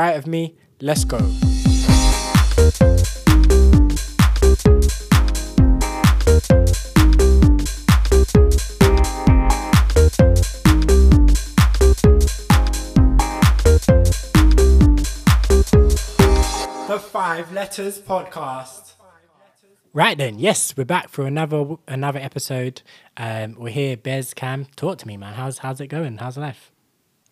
Right of me, let's go. The Five Letters Podcast. Right then, yes, we're back for another another episode. Um, we're here, Bez Cam. Talk to me, man. How's how's it going? How's life?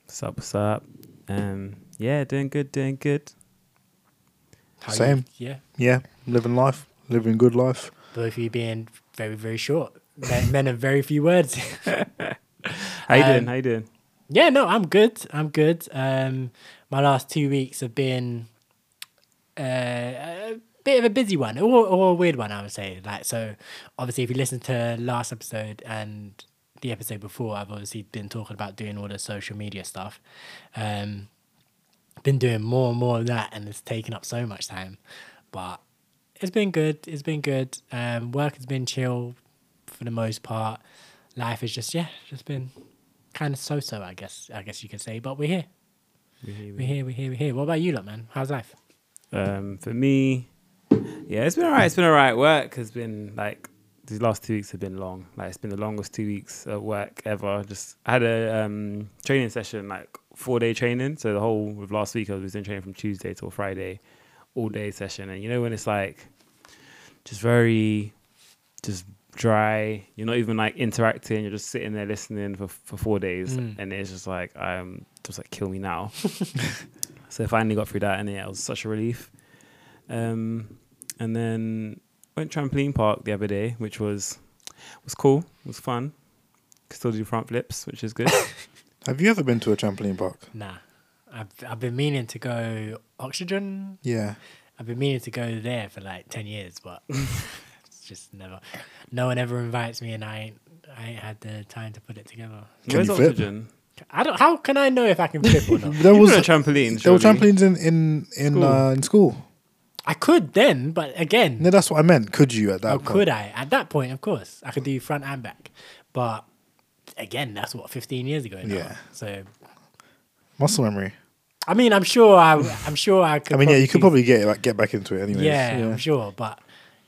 What's up? What's up? Um, yeah, doing good, doing good. How Same. You, yeah, Yeah, living life, living good life. both of you being very very short. Men, men of very few words. How you Um, doing? How you doing? yeah, no, I'm good. I'm good. Um, my last two weeks have been uh, a bit of a busy one, or, or a weird one, I would say. Like, so obviously, if you listen to last episode and the episode before, I've obviously been talking about doing all the social media stuff. Um, been doing more and more of that, and it's taken up so much time. But it's been good. It's been good. Um, work has been chill for the most part. Life is just yeah, just been kind of so-so, I guess. I guess you could say. But we're here. We hear, we We're here. We're here. We're here. What about you, lot, man? How's life? Um, for me, yeah, it's been alright. It's been alright. Work has been like these last two weeks have been long. Like it's been the longest two weeks at work ever. Just I had a um, training session, like four day training. So the whole of last week I was in training from Tuesday till Friday, all day session. And you know when it's like just very, just dry. You're not even like interacting. You're just sitting there listening for for four days, Mm. and it's just like I'm just like kill me now. so I finally got through that, and yeah, it was such a relief. Um, and then went trampoline park the other day, which was was cool. It was fun. Could still do front flips, which is good. Have you ever been to a trampoline park? Nah, I've I've been meaning to go Oxygen. Yeah. I've been meaning to go there for like ten years, but it's just never. No one ever invites me, and I ain't I ain't had the time to put it together. Can Where's you flip? oxygen? I don't. How can I know if I can flip or not? There was was a trampoline. there were trampolines in in in School. uh, in school. I could then, but again, No, that's what I meant. Could you at that? How point? could I? At that point, of course, I could do front and back. But again, that's what 15 years ago now. Yeah. So Muscle memory. I mean, I'm sure I, I'm sure I could. I mean, yeah, you could probably get like get back into it anyway. Yeah, I'm sure, but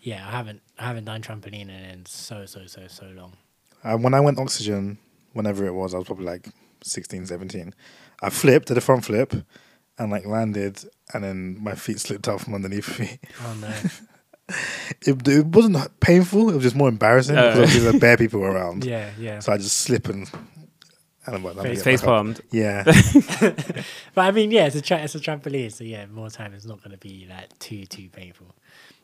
yeah, I haven't, I haven't done trampoline in so, so, so, so long. Uh, when I went oxygen, whenever it was, I was probably like 16, 17. I flipped, did a front flip, and like landed, and then my feet slipped out from underneath me. Oh no! It, it wasn't painful. It was just more embarrassing Uh. because obviously there were bare people around. yeah, yeah. So I just slip and. And I'm like, let me Face- get Face palmed. Yeah. But I mean, yeah, it's a tra- it's a trampoline, so yeah, more time it's not going to be like too too painful.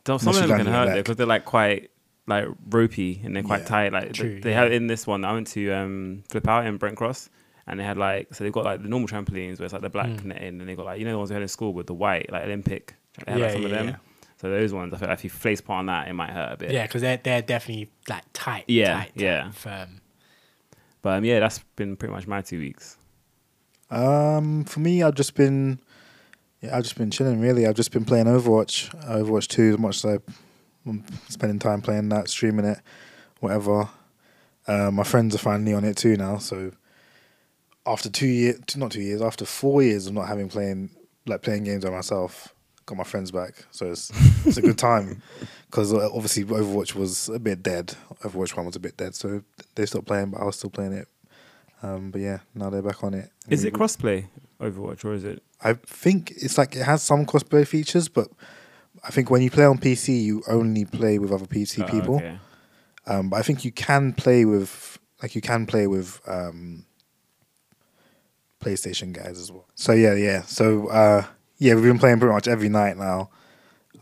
Some some Unless of them can land on hurt though because they're like quite like ropey and they're quite Yeah. tight. Like True, th- they yeah. have in this one. I went to um, flip out in Brent Cross, and they had like so they've got like the normal trampolines where it's like the black Mm. netting, and they got like you know the ones we had in school with the white like Olympic. They had like, Yeah, some of yeah, them. Yeah. So those ones, I feel like if you face part on that, it might hurt a bit. Yeah, because they're they're definitely like tight. Yeah, tight, tight, yeah. Firm. But um, yeah, that's been pretty much my two weeks. Um, for me, I've just been, yeah, I've just been chilling. Really, I've just been playing Overwatch, Overwatch Two, as much as I'm spending time playing that, streaming it, whatever. Uh, my friends are finally on it too now. So after two years, not two years, after four years of not having playing like playing games by myself, got my friends back. So it's it's a good time because obviously Overwatch was a bit dead. Overwatch One was a bit dead, so they stopped playing, but I was still playing it. Um, but yeah, now they're back on it. Is it crossplay Overwatch or is it? I think it's like it has some crossplay features, but I think when you play on PC, you only play with other PC Oh, people. okay. Um, but I think you can play with like you can play with um, PlayStation guys as well. So yeah, yeah. So uh, yeah, we've been playing pretty much every night now.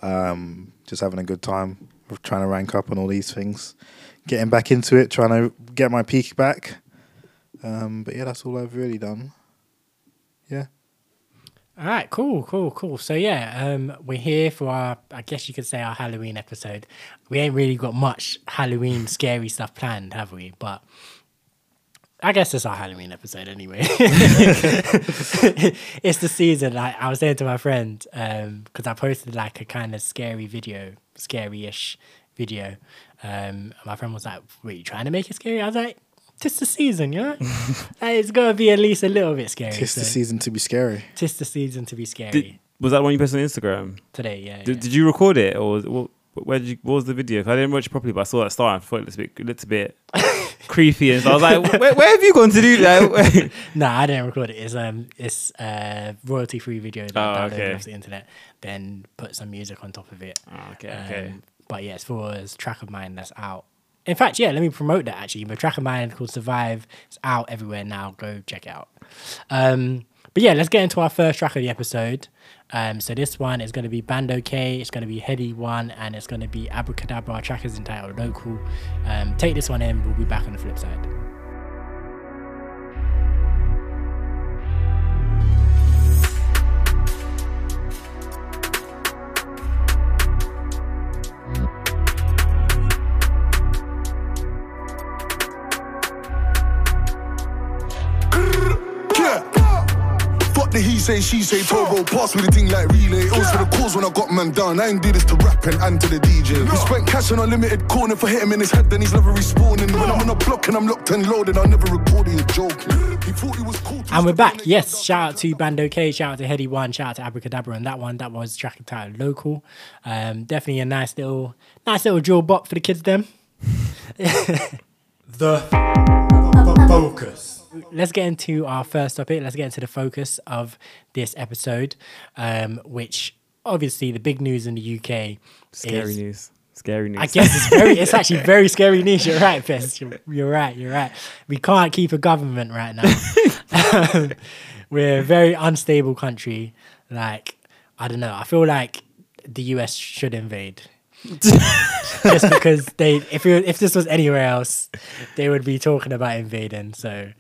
Um, just having a good time. Trying to rank up on all these things, getting back into it, trying to get my peak back. Um, but yeah, that's all I've really done. Yeah. All right, cool, cool, cool. So yeah, um, we're here for our, I guess you could say our Halloween episode. We ain't really got much Halloween scary stuff planned, have we? But I guess it's our Halloween episode anyway. it's the season. Like I was saying to my friend, because I posted like a kind of scary video, scary-ish video. Um, and my friend was like, "Were you trying to make it scary?" I was like, tis the season, you know. It's gonna be at least a little bit scary. Tis the season to be scary. Tis the season to be scary Did, was that the one you posted on Instagram? today. Yeah. Did, yeah. did you record it or was, what, where did you? What was the video? 'Cause I didn't watch it properly, but I saw that start. and I thought it looked a bit, it looked a bit creepy, and so I was like, where, "Where have you gone to do that?" No, I didn't record it. It's um, it's uh, royalty free video that Oh, I downloaded okay. off the internet. Then put some music on top of it. oh, okay, okay. Um, but yeah, it's for a track of mine that's out. In fact, yeah, let me promote that actually. My track of mine called Survive. It's out everywhere now. Go check it out. Um, but yeah, let's get into our first track of the episode. Um, so this one is going to be Bandokay. It's going to be Headie One, and it's going to be Abra Cadabra. Track is entitled Local. Um, take this one in. We'll be back on the flip side. The he say, she say, Toro, pass me the thing like relay. It was for the cause when I got man down. I ain't do this to rapping and to the DJ. We spent cash on unlimited corner for hit him in his head, then he's never respawning. When I'm on a block and I'm locked and loaded, I never record it, you're. He thought he was cool. to And we're back. Yes, shout out to Bandokay, shout out to Headie One, shout out to Abra Cadabra, and that one that was track entitled Local. Um, definitely a nice little, nice little drill bop for the kids. Them. the focus. Let's get into our first topic. Let's get into the focus of this episode, um, which obviously the big news in the UK Scary is news. Scary news. I guess it's very, it's actually very scary news. You're right, Fest. You're, you're right. You're right. We can't keep a government right now. We're a very unstable country. Like, I don't know. I feel like the US should invade. Just because they, if it, if this was anywhere else, they would be talking about invading. So,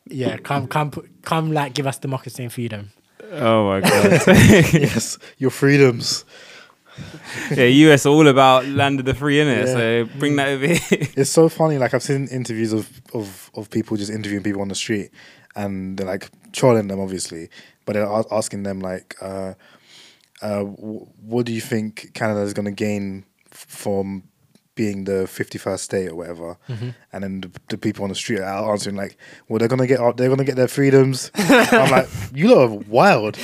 yeah, come, come, come, like, give us democracy and freedom. oh my god. yes, your freedoms. yeah, US all about land of the free, innit? Yeah. So bring that over here. It's so funny. Like I've seen interviews of, of, of people just interviewing people on the street, and they're like trolling them, obviously, but they're asking them like, uh, uh, "What do you think Canada is going to gain from being the fifty first state or whatever?" Mm-hmm. And then the, the people on the street are answering like, "Well, they're gonna get they're gonna get their freedoms." I'm like, "You lot are wild.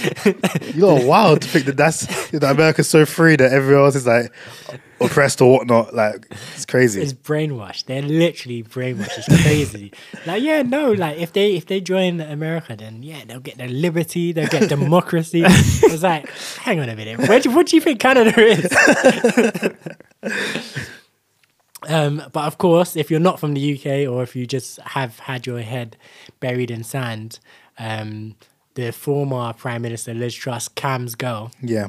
You lot are wild to think that that's that America's so free that everyone else is like." Oppressed or whatnot, like it's crazy. It's brainwashed. They're literally brainwashed. It's crazy. like, yeah, no, like if they if they join America, then yeah, they'll get their liberty, they'll get democracy. it's like, hang on a minute, do, what do you think Canada is? um, but of course, if you're not from the UK or if you just have had your head buried in sand, um, the former Prime Minister Liz Truss, Cam's girl, Yeah,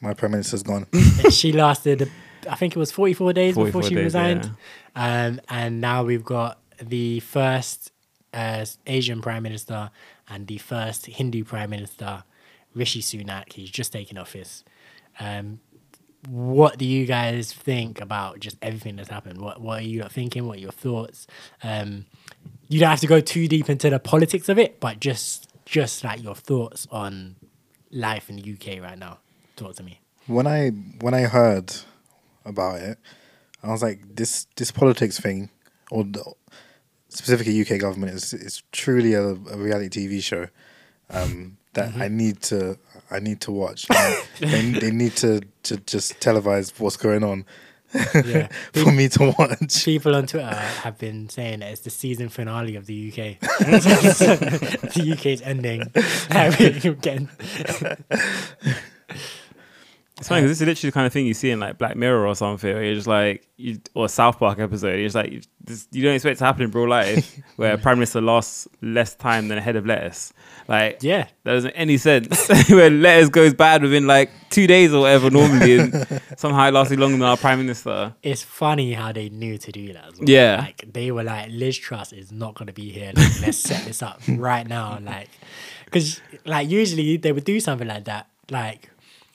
my prime minister's gone. she lasted, I think it was 44 days 44 before she days, resigned. Um, and now we've got the first uh, Asian prime minister and the first Hindu prime minister, Rishi Sunak. He's just taken office. Um, what do you guys think about just everything that's happened? What What are you thinking? What are your thoughts? Um, you don't have to go too deep into the politics of it, but just just like your thoughts on life in the UK right now. Talk to me. when I when I heard about it, I was like, this this politics thing, or the, specifically UK government, is is truly a, a reality TV show um, that I need to I need to watch. they, they need to, to just televise what's going on Yeah. for me to watch. People on Twitter have been saying that it's the season finale of the UK. the UK's ending. Like, we're getting- It's funny because this is literally the kind of thing you see in like Black Mirror or something. Where you're just like, you, or a South Park episode. You're just like, you, this, you don't expect it to happen in real life, where a prime minister lasts less time than a head of lettuce. Like, yeah. that doesn't make any sense. where lettuce goes bad within like two days or whatever normally, and somehow it lasted longer than our prime minister. It's funny how they knew to do that as well. Yeah. Like they were like, Liz Truss is not going to be here. Like, let's set this up right now. Like, because like usually they would do something like that. Like,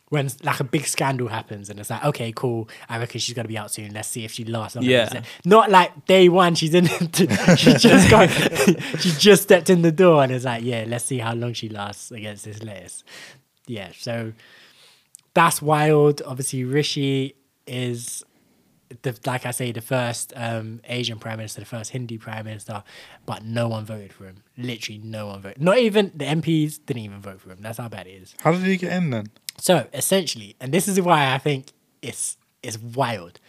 when like a big scandal happens and it's like, okay, cool. I reckon she's gonna be out soon. Let's see if she lasts. longer Yeah. this. Not like day one. She's in. she just got. she just stepped in the door and it's like, yeah, let's see how long she lasts against this lettuce. Yeah. So that's wild. Obviously, Rishi is the, like I say, the first um, Asian prime minister, the first Hindi prime minister, but no one voted for him. Literally, no one voted. Not even the MPs didn't even vote for him. That's how bad it is. How did he get in then? So essentially, and this is why I think it's it's wild.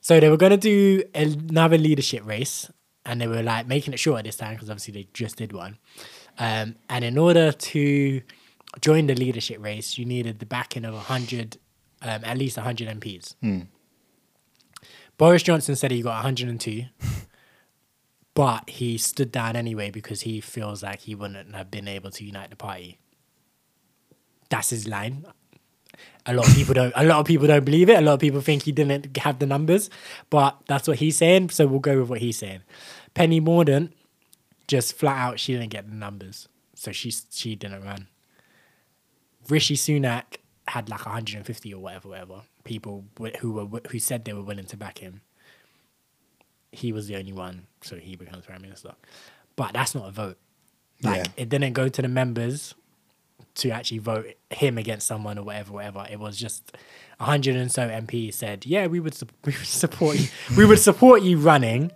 So they were gonna do another leadership race, and they were like making it shorter this time because obviously they just did one. Um, and in order to join the leadership race, you needed the backing of hundred, um, at least hundred MPs. Boris Johnson said he got 102, but he stood down anyway because he feels like he wouldn't have been able to unite the party. That's his line. A lot of people don't. A lot of people don't believe it. A lot of people think he didn't have the numbers, but that's what he's saying. So we'll go with what he's saying. Penny Mordaunt just flat out she didn't get the numbers, so she she didn't run. Rishi Sunak had like 150 or whatever, whatever people who were who said they were willing to back him. He was the only one, so he becomes prime minister. But that's not a vote. Like Yeah. it didn't go to the members to actually vote him against someone or whatever, whatever. It was just a hundred and so MPs said, "Yeah, we would, sup- we would support you. we would support you running,"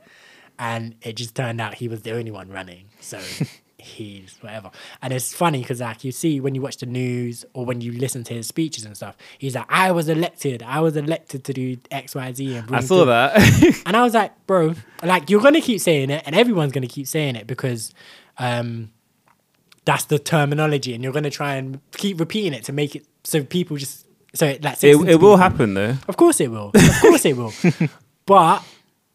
and it just turned out he was the only one running. So he's whatever. And it's funny because like you see when you watch the news or when you listen to his speeches and stuff, he's like, "I was elected. I was elected to do X, Y, Z." And I saw good-" that. And I was like, bro, like you're gonna keep saying it, and everyone's gonna keep saying it because um, that's the terminology, and you're gonna try and keep repeating it to make it so people just so it like it, it will happen though. Of course it will. Of course it will. But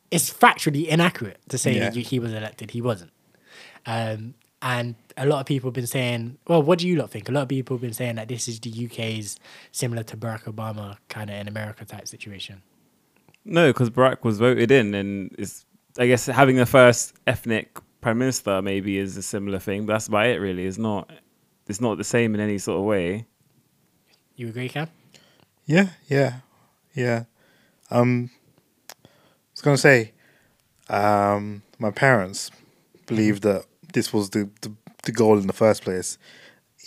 it's factually inaccurate to say Yeah. you- he was elected. He wasn't. Um, and a lot of people have been saying, well, what do you lot think? A lot of people have been saying that this is the UK's similar to Barack Obama kind of in America type situation. No, because Barack was voted in, and is I guess having the first ethnic prime minister maybe is a similar thing. But that's about it, really. It's not. It's not the same in any sort of way. You agree, Cam? Yeah, yeah, yeah. Um, I was gonna say, um, my parents believed that this was the, the the goal in the first place,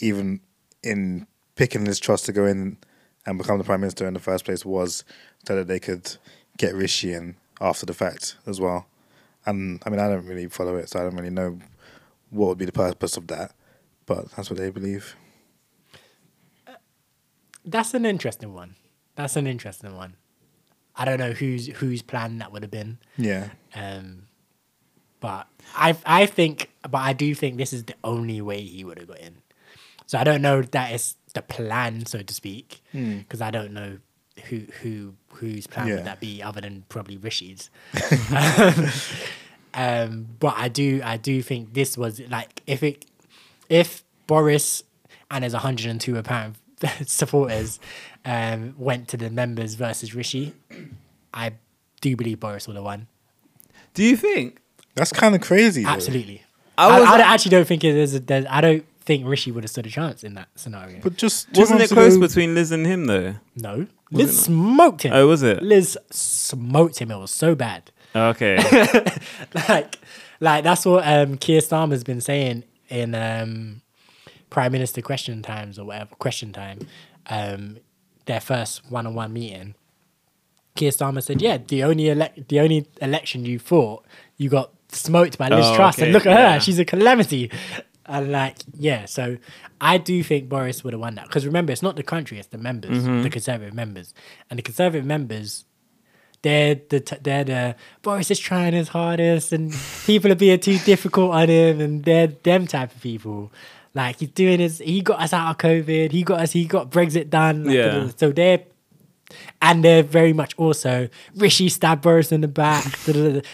even in picking Liz Truss to go in and become the prime minister in the first place was so that they could get Rishi in after the fact as well. And I mean, I don't really follow it, so I don't really know what would be the purpose of that, but that's what they believe. That's an interesting one. That's an interesting one. I don't know whose whose plan that would have been. Yeah, Um, but I I think, but I do think this is the only way he would have got in. So I don't know that is the plan, so to speak, because I don't know who who whose plan Yeah. would that be other than probably Rishi's. um, but I do I do think this was like if it if Boris and his 102 apparent supporters um, went to the members versus Rishi, I do believe Boris would have won. Do you think? that's kind of crazy. Absolutely. I I, was- I, actually don't think it is. A, there's- I don't think Rishi would have stood a chance in that scenario. But just Wasn't it close ago- between Liz and him though? no, Liz smoked him. Oh, was it? Liz smoked him. It was so bad. Okay. like, like that's what um, Keir Starmer's been saying in um, Prime Minister Question Times or whatever Question Time, um, their first one-on-one meeting. Keir Starmer said, "Yeah, the only elec- the only election you fought, you got smoked by Liz Oh, Truss, and look at yeah. her, she's a calamity." And like, yeah, so I do think Boris would have won that because remember, it's not the country; it's the members, Mm-hmm. the Conservative members, and the Conservative members they're the t- they're the Boris is trying his hardest and people are being too difficult on him and they're them type of people. Like he's doing his he got us out of COVID, he got us he got Brexit done. like, Yeah. So they're and they're very much also Rishi stabbed Boris in the back.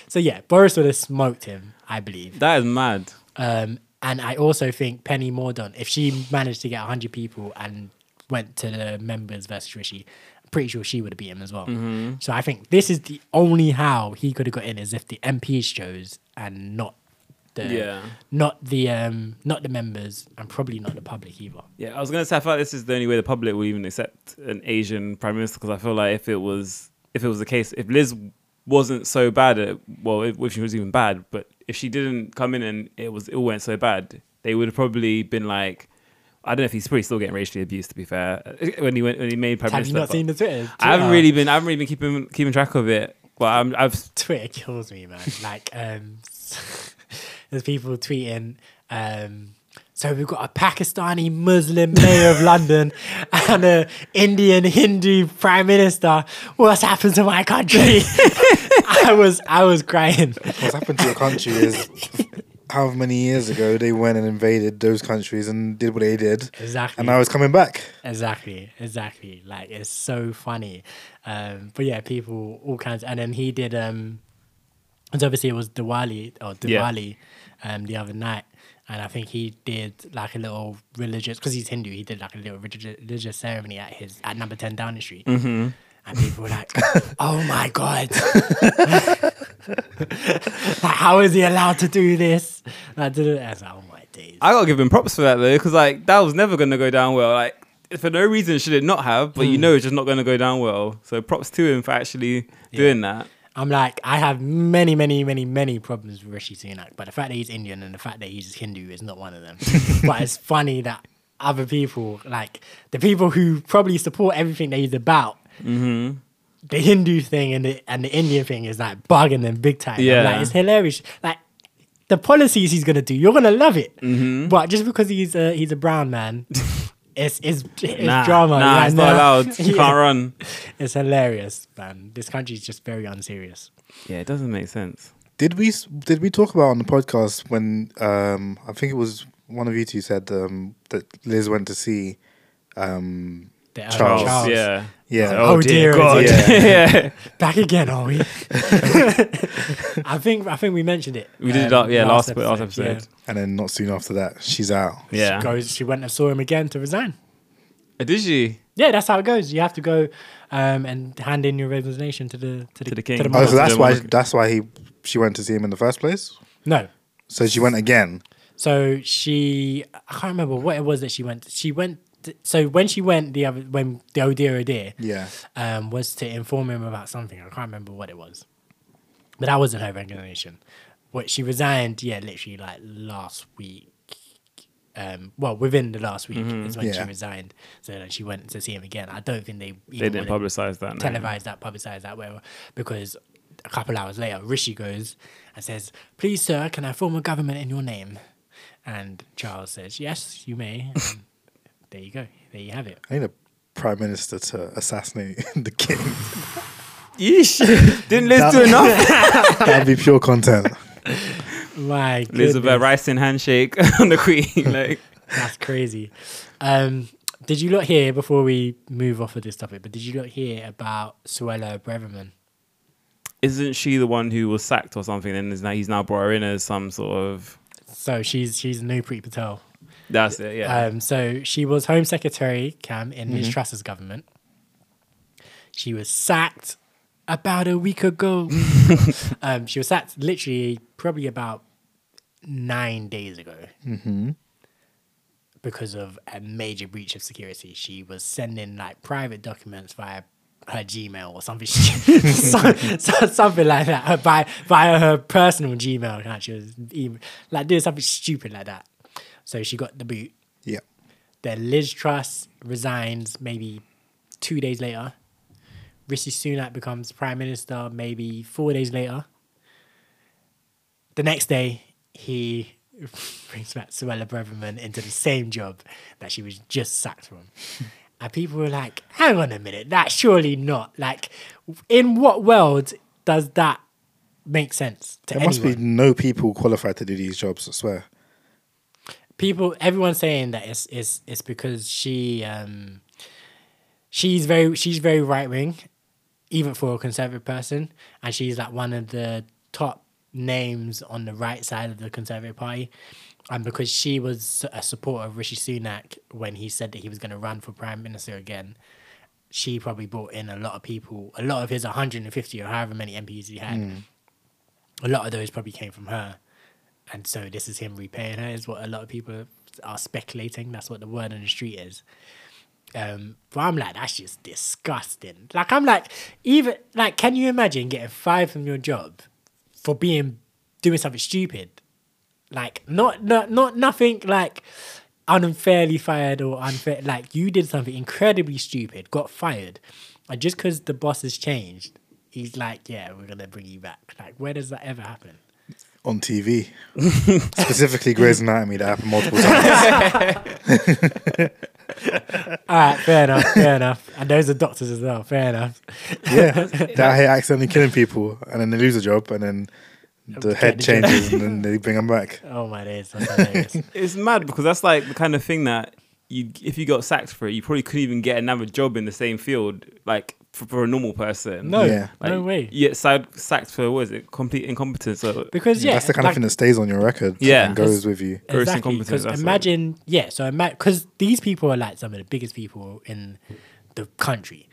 So yeah, Boris would have smoked him, I believe. that is mad. Um, and I also think Penny Mordaunt, if she managed to get 100 people and went to the members versus Rishi, I'm pretty sure she would have beat him as well. Mm-hmm. So I think this is the only how he could have got in is if the MPs chose and not the Yeah. not the um not the members and probably not the public either. Yeah, I was gonna say I feel like this is the only way the public will even accept an Asian prime minister because I feel like if it was if it was the case if Liz wasn't so bad at well if, if she was even bad but if she didn't come in and it was it all went so bad they would have probably been like I don't know if he's probably still getting racially abused to be fair when he went when he made prime Have you not seen the Twitter? I haven't really been I haven't really been keeping keeping track of it But I'm, I've Twitter kills me, man. Like, um, there's people tweeting, um, so we've got a Pakistani Muslim mayor of London and an Indian Hindu prime minister. What's happened to my country? I was, I was crying. What's happened to your country is however many years ago they went and invaded those countries and did what they did, Exactly. and now it's coming back. Exactly, exactly. Like it's so funny. Um, but yeah, people all kinds. And then he did. Um, and obviously it was Diwali or Yeah. Diwali, um, the other night, and I think he did like a little religious because he's Hindu. He did like a little religious, ceremony at his at number ten Downing Street. Mm-hmm. And people were like, "Oh my god, like, how is he allowed to do this?" And I did it. I was like, "Oh my days." I gotta give him props for that though, because like that was never gonna go down well. Like for no reason should it not have, but you Hmm. know it's just not gonna go down well. So props to him for actually doing that. I'm like, I have many, many, many, many problems with Rishi Sunak, but the fact that he's Indian and the fact that he's Hindu is not one of them. but it's funny that other people, like the people who probably support everything that he's about, Mm-hmm. the Hindu thing and the and the Indian thing is like bugging them big time. Yeah. like it's hilarious. Like the policies he's gonna do, you're gonna love it. Mm-hmm. But just because he's a he's a brown man, it's it's, it's Nah, drama. nah, Like, it's not allowed. You Yeah. can't run. It's hilarious, man. This country is just very unserious. Yeah, it doesn't make sense. Did we did we talk about on the podcast when um, I think it was one of you two said um, that Liz went to see um, The, uh, Charles. Yeah. Yeah Oh, dear, God. dear. yeah. Back again, are we? I think I think we mentioned it. We did it um, up, yeah, last, last episode. yeah. and then not soon after that she's out. Yeah. She goes. She went and saw him again to resign. Uh, Did she? Yeah, that's how it goes. You have to go um, and hand in your resignation to the to the, To the king. To the Oh, so that's why that's why he she went to see him in the first place. no. So she went again. So she, I can't remember what it was that she went. She went. So when she went the other when the oh dear oh dear Yeah. um, was to inform him about something. I can't remember what it was, but that wasn't her resignation. What she resigned, yeah, literally like last week. Um, well, within the last week is when she resigned. So then she went to see him again. I don't think they They didn't publicize that. No. televised that, publicized that, whatever. Because a couple hours later, Rishi goes and says, "Please, sir, can I form a government in your name?" And Charles says, "Yes, you may." And there you go. There you have it. I need a prime minister to assassinate the king. Yeesh. Didn't Liz That- do enough? That'd be pure content. My Liz with rice in handshake on the queen. Like, that's crazy. Um, did you not hear before we move off of this topic? But did you not hear about Suella Braverman? isn't she the one who was sacked or something? And is now he's now brought her in as some sort of. So she's she's Nupri Patel. That's it. Yeah. Um, so she was Home Secretary, Cam, in Liz Truss's government. She was sacked about a week ago. um, she was sacked literally probably about nine days ago hmm because of a major breach of security. She was sending like private documents via her Gmail or something, so, so- something like that, her, by via her personal Gmail account. She was even, like doing something stupid like that. So she got the boot. Yeah. Then Liz Truss resigns maybe two days later. Rishi Sunak becomes prime minister maybe four days later. The next day, he brings back Suella Braverman into the same job that she was just sacked from. and people were like, hang on a minute, that's surely not. Like, in what world does that make sense to There anyone? must be no people qualified to do these jobs. I swear. People everyone's saying that it's it's it's because she um she's very she's very right wing even for a conservative person and she's like one of the top names on the right side of the conservative party. And because she was a supporter of Rishi Sunak when he said that he was going to run for prime minister again she probably brought in a lot of people a lot of his 150 or however many MPs he had. A lot of those probably came from her and so this is him repaying her is what a lot of people are speculating that's what the word on the street is um but i'm like that's just disgusting like i'm like even like can you imagine getting fired from your job for being doing something stupid like not not not nothing like unfairly fired or unfair like you did something incredibly stupid got fired and just because the boss has changed he's like, yeah, we're gonna bring you back. Like, where does that ever happen? On TV, specifically Grey's Anatomy, that happened multiple times. All right, fair enough, fair enough. And those are doctors as well. Fair enough. yeah, they're out here accidentally killing people, and then they lose a job, and then the head changes, and then they bring them back. Oh my days. It's mad because that's like the kind of thing that you, if you got sacked for it, you probably couldn't even get another job in the same field, like for, for a normal person. No, Yeah. Like, no way. You get side, sacked for what is it? Complete incompetence. Or, Because yeah, That's the kind like, of thing that stays on your record. Yeah. and goes with you. Gross exactly. incompetence, Because that's imagine, yeah. So imagine because these people are like some of the biggest people in the country,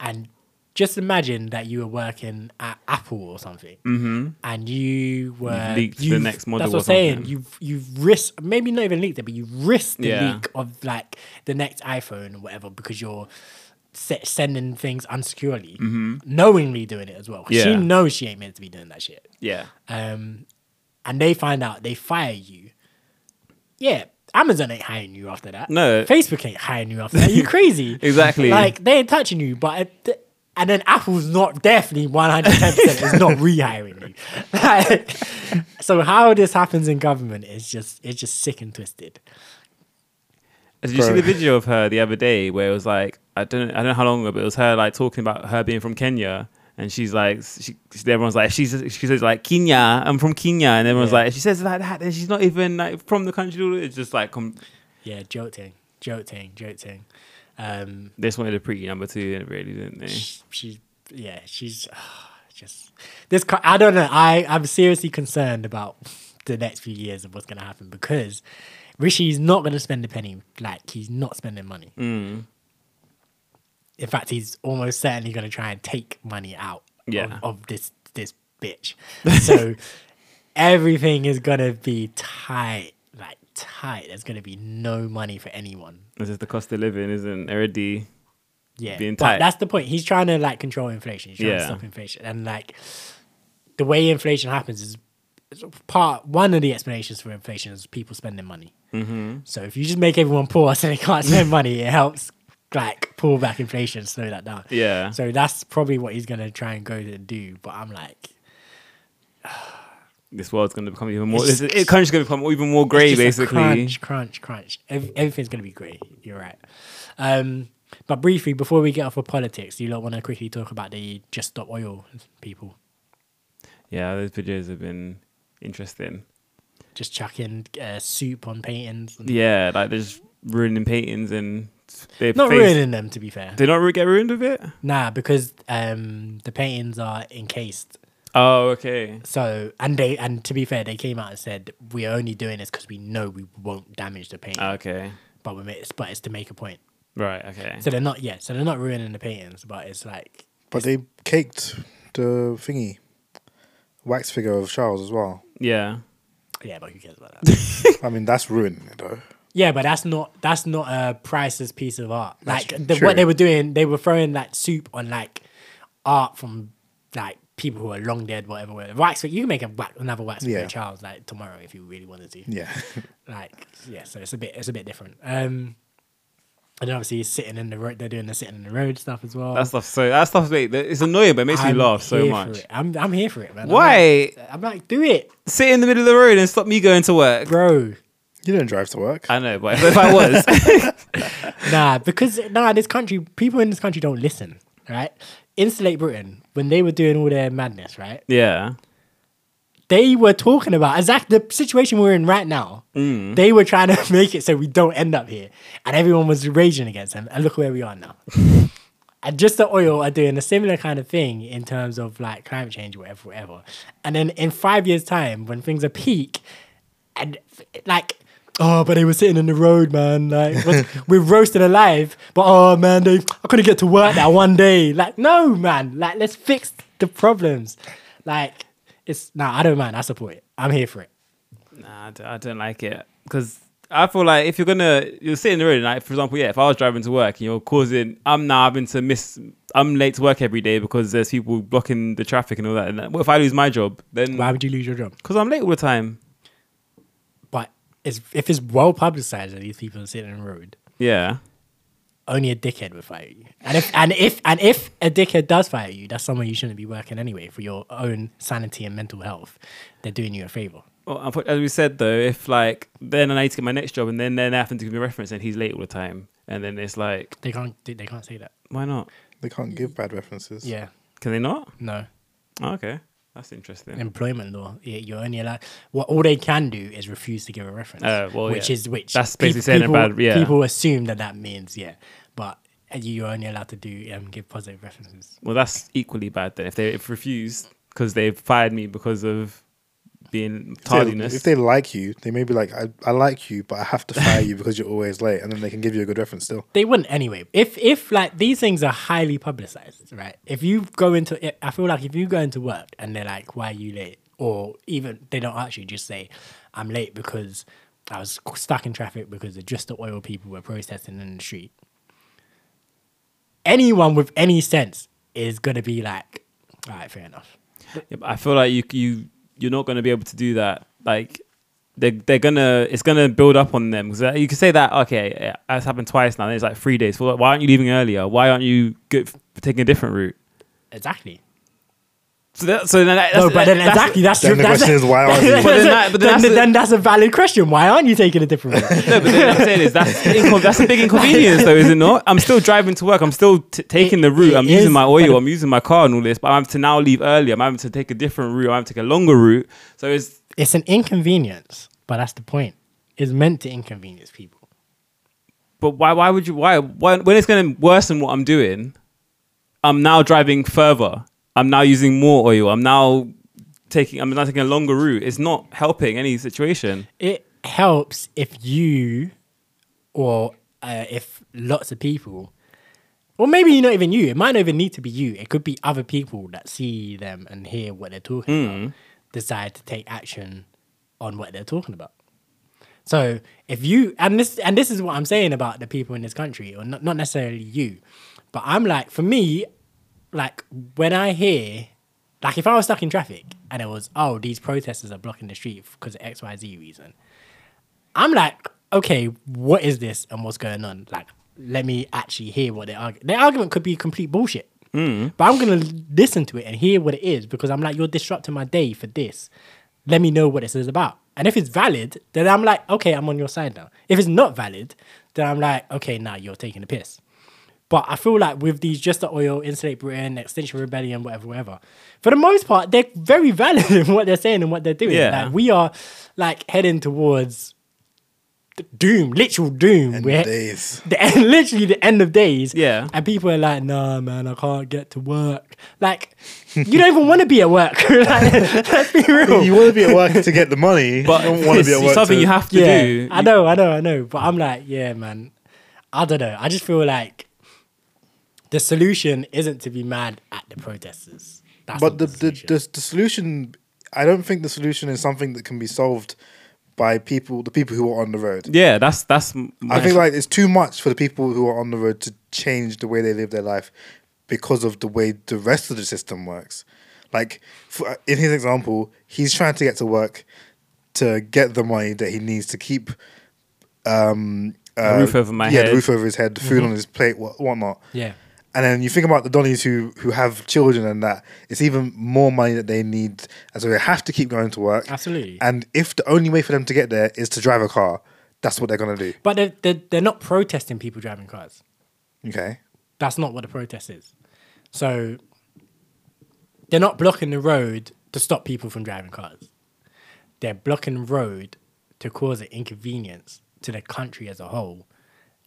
and just imagine that you were working at Apple or something, mm-hmm. and you were leaked the you've- next model That's what I'm saying. You've you've risked maybe not even leaked it, but you've risked the Yeah. leak of like the next iPhone or whatever because you're se- sending things unsecurely, knowingly doing it as well. 'Cause She Mm-hmm. Knows she ain't meant to be doing that shit. Yeah. Um, and they find out they fire you. Yeah, Amazon ain't hiring you after that. No. Facebook ain't hiring you after that. You crazy? Exactly. Like they ain't touching you, but. It, and then Apple's not definitely 110% is not rehiring you. Like, so how this happens in government is just it's just sick and twisted. Did you see the video of her the other day where it was like I don't I don't know how long ago, but it was her like talking about her being from Kenya. And she's like, she, everyone's like, she's she says like Kenya, I'm from Kenya, and everyone's Yeah. like, she says like that, and she's not even like from the country. It's just like, com- Yeah, jolting, jolting, jolting. Um, they just wanted a pretty number two, and really didn't they? sh- she's yeah, she's just this. I don't know. I I'm seriously concerned about the next few years of what's gonna happen because Rishi's not gonna spend a penny. Like he's not spending money. Mm. In fact, he's almost certainly gonna try and take money out Yeah. of, of this this bitch. So everything is gonna be tight, like tight. There's gonna be no money for anyone. It's just the cost of living isn't already. Yeah, being but tight. that's the point. He's trying to like control inflation. He's trying to stop inflation, and like the way inflation happens is is part one of the explanations for inflation is people spending money. Mm-hmm. So if you just make everyone poor so they can't spend money, it helps like pull back inflation, slow that down. Yeah. So that's probably what he's gonna try and go to do. But I'm like, This world's going to become even more. It's This just- it, country's going to become even more grey, basically. crunch, crunch, crunch. Ev- everything's gonna be grey. You're right. Um, but briefly, before we get off of politics, do you lot want to quickly talk about the just stop oil people. Yeah, those videos have been interesting. just chucking uh, soup on paintings. and- Yeah, like they're just ruining paintings and they Not face- ruining them, to be fair. They not ru- get ruined with it. Nah, because um, the paintings are encased. Oh, okay. So and they and to be fair, they came out and said we're only doing this because we know we won't damage the painting, Okay. but we ma- it's but it's to make a point. Right. Okay. So they're not yeah, so they're not ruining the paintings, but it's like But they caked the thingy, wax figure of Charles as well. Yeah. yeah, but who cares about that? I mean, that's ruining it though. yeah, but that's not that's not a priceless piece of art. That's Like the, what they were doing, they were throwing like soup on like art from like people who are long dead, whatever. whatever. Wax, you can make a wax, another wax figure Yeah. of Charles like tomorrow if you really wanted to. Yeah, Like yeah, so it's a bit it's a bit different. Um, and then obviously sitting in the road, they're doing the sitting in the road stuff as well. That stuff. So that stuff. Like, it's annoying, but it makes me I'm laugh so here for much. it. I'm I'm here for it, man. I'm Why like, I'm like, do it, sit in the middle of the road and stop me going to work? bro. you don't drive to work. I know, but if, if I was, Nah, because nah, this country, people in this country don't listen, right? Insulate Britain when they were doing all their madness, right? yeah, They were talking about exactly the situation we're in right now. Mm. They were trying to make it so we don't end up here, and everyone was raging against them. And look where we are now. and just the oil are doing a similar kind of thing in terms of like climate change, whatever, whatever. And then in five years' time, when things are peak, and like. Oh, but they were sitting in the road, man. Like we're roasted alive. But oh man, they I couldn't get to work that one day. Like, no, man. Like, let's fix the problems. Like, it's nah, I don't mind. I support it. I'm here for it. nah, I don't, I don't like it because I feel like if you're gonna you're sitting in the road, like for example, yeah, if I was driving to work and you're causing, I'm now having to miss, I'm late to work every day because there's people blocking the traffic and all that. And what if I lose my job? Then Why would you lose your job? because I'm late all the time. But it's, if it's well publicized that these people are sitting in the road, Yeah, only a dickhead would fire you. And if and if and if a dickhead does fire you, that's somewhere you shouldn't be working anyway for your own sanity and mental health. They're doing you a favor. Well, unfo- as we said though, if like then I need to get my next job and then then they happen to give me a reference and he's late all the time, and then it's like, They can't they they can't say that. why not? They can't give bad references. Yeah. Can they not? No. Oh, okay, that's interesting. Employment law. You're only allowed what all they can do is refuse to give a reference. Uh, well, which yeah. is which That's basically saying people, about- yeah. People assume that that means yeah. But you're only allowed to do um, give positive references. Well, that's equally bad then. If they if refused because they fired me because of being If they, tardiness. if they like you, they may be like, I, I like you, but I have to fire you because you're always late, and then they can give you a good reference still. They wouldn't anyway. If if like these things are highly publicized, right? If you go into it, I feel like if you go into work and they're like, "Why are you late?" or even they don't actually just say, "I'm late because I was stuck in traffic because the just the oil people were protesting in the street." Anyone with any sense is gonna be like, "All right, fair enough." Yeah, but I feel like you you you're not going to be able to do that. Like they they're gonna it's gonna build up on them because uh, you can say that okay that's happened twice now. It's like three days. Why aren't you leaving earlier? Why aren't you go, taking a different route? Exactly. So that, so then that, No, that's- but then that's- exactly that's Then the that's- question is, why aren't you? But then that- but then then, that's the- then that's a valid question. Why aren't you taking a different route? No, but then what I'm saying is that's incon- that's a big inconvenience though, is it not? I'm still driving to work. I'm still t- taking the route. I'm is, using my oil. I'm using my car and all this. But I'm having to now leave early. I'm having to take a different route. I'm having to take a longer route. So it's it's an inconvenience, but that's the point. It's meant to inconvenience people. but why why would you why, why when it's going to worsen what I'm doing? I'm now driving further. I'm now using more oil. I'm now taking I'm now taking a longer route. It's not helping any situation. It helps if you, or uh, if lots of people, or maybe not even you. It might not even need to be you. It could be other people that see them and hear what they're talking about, decide to take action on what they're talking about. So if you and this and this is what I'm saying about the people in this country, or not, not necessarily you, but I'm like for me, like when I hear, like if I was stuck in traffic and it was oh these protesters are blocking the street because of X Y Z reason, I'm like okay what is this and what's going on? Like let me actually hear what their argument. Their argument could be complete bullshit, mm. but I'm gonna listen to it and hear what it is because I'm like you're disrupting my day for this let me know what this is about. And if it's valid, then I'm like, okay, I'm on your side now. If it's not valid, then I'm like, okay, now you're taking the piss. But I feel like with these Just the Oil, Insulate Britain, Extinction Rebellion, whatever, whatever, for the most part, they're very valid in what they're saying and what they're doing. Yeah. Like we are like heading towards doom, literal doom. And We're- days. the end, literally the end of days. Yeah. And people are like, nah, man, I can't get to work. Like, you don't even want to be at work. like, let's be real. You want to be at work to get the money. But you don't want to be it's at work. something to, you have to yeah, do. I know, I know, I know. But I'm like, yeah, man. I don't know. I just feel like the solution isn't to be mad at the protesters. That's But the, the, solution. the the solution, I don't think the solution is something that can be solved by people, the people who are on the road. Yeah, that's that's. m- I think like it's too much for the people who are on the road to change the way they live their life because of the way the rest of the system works. Like for, in his example, he's trying to get to work to get the money that he needs to keep um, uh, roof over my yeah, head. the roof over his head, the food on his plate, what whatnot. yeah. And then you think about the Donnies who who have children and that it's even more money that they need, and so they have to keep going to work. Absolutely. And if the only way for them to get there is to drive a car, that's what they're gonna do. But they're, they're, they're not protesting people driving cars. Okay. That's not what the protest is. So they're not blocking the road to stop people from driving cars. They're blocking the road to cause an inconvenience to the country as a whole,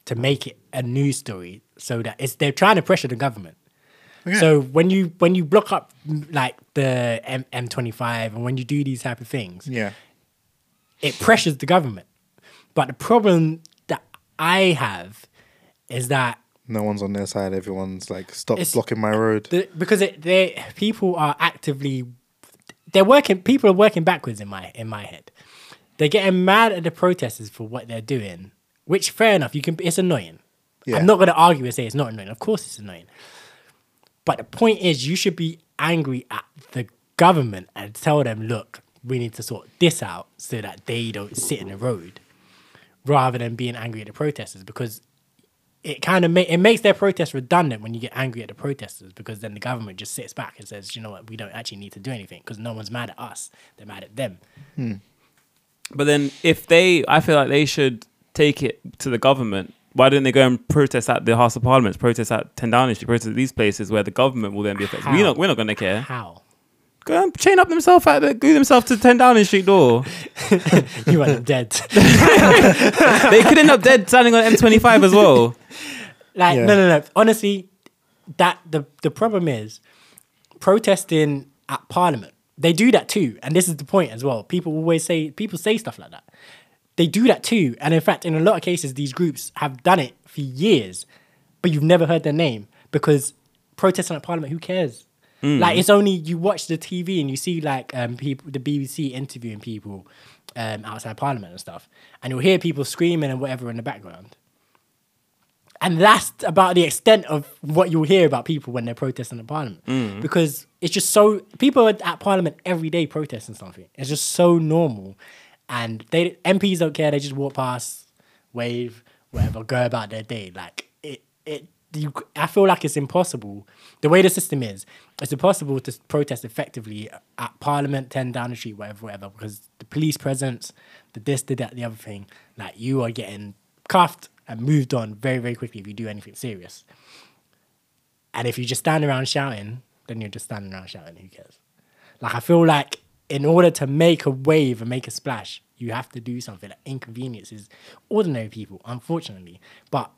to make it a news story, so that it's they're trying to pressure the government. So when you when you block up like the M M twenty five and when you do these type of things, Yeah. it pressures the government. But the problem that I have is that No one's on their side. Everyone's like, stop blocking my road. the, because it, they people are actively they're working people are working backwards in my in my head they're getting mad at the protesters for what they're doing which fair enough you can it's annoying Yeah. i'm not going to argue and say it's not annoying of course it's annoying but the point is you should be angry at the government and tell them look we need to sort this out so that they don't sit in the road rather than being angry at the protesters because it kind of ma- it makes their protest redundant when you get angry at the protesters because then the government just sits back and says, you know what, we don't actually need to do anything because no one's mad at us, they're mad at them. Hmm. But then if they, I feel like they should take it to the government. Why don't they go and protest at the House of Parliament, protest at 10 Downing Street, protest at these places where the government will then be affected? We're not, we're not going to care. How? Go and chain up themselves at the, glue themselves to 10 Downing Street door. You end up dead. they could end up dead standing on M25 as well. Like Yeah. no, no, no. Honestly, that the the problem is protesting at Parliament. They do that too, and this is the point as well. People always say people say stuff like that. They do that too, and in fact, in a lot of cases, these groups have done it for years, but you've never heard their name because protesting at Parliament. Who cares? Like it's only you watch the TV and you see like um people the BBC interviewing people um outside Parliament and stuff, and you'll hear people screaming and whatever in the background. And that's about the extent of what you'll hear about people when they're protesting at Parliament. Because it's just so people are at Parliament every day protesting something. It's just so normal. And they MPs don't care, they just walk past, wave, whatever, go about their day. Like it it you I feel like it's impossible. The way the system is, it's impossible to protest effectively at Parliament, 10 down the street, whatever, whatever, because the police presence, the this, the that, the other thing, like you are getting cuffed and moved on very, very quickly if you do anything serious. And if you just stand around shouting, then you're just standing around shouting. Who cares? Like I feel like in order to make a wave and make a splash, you have to do something that inconveniences ordinary people, unfortunately. But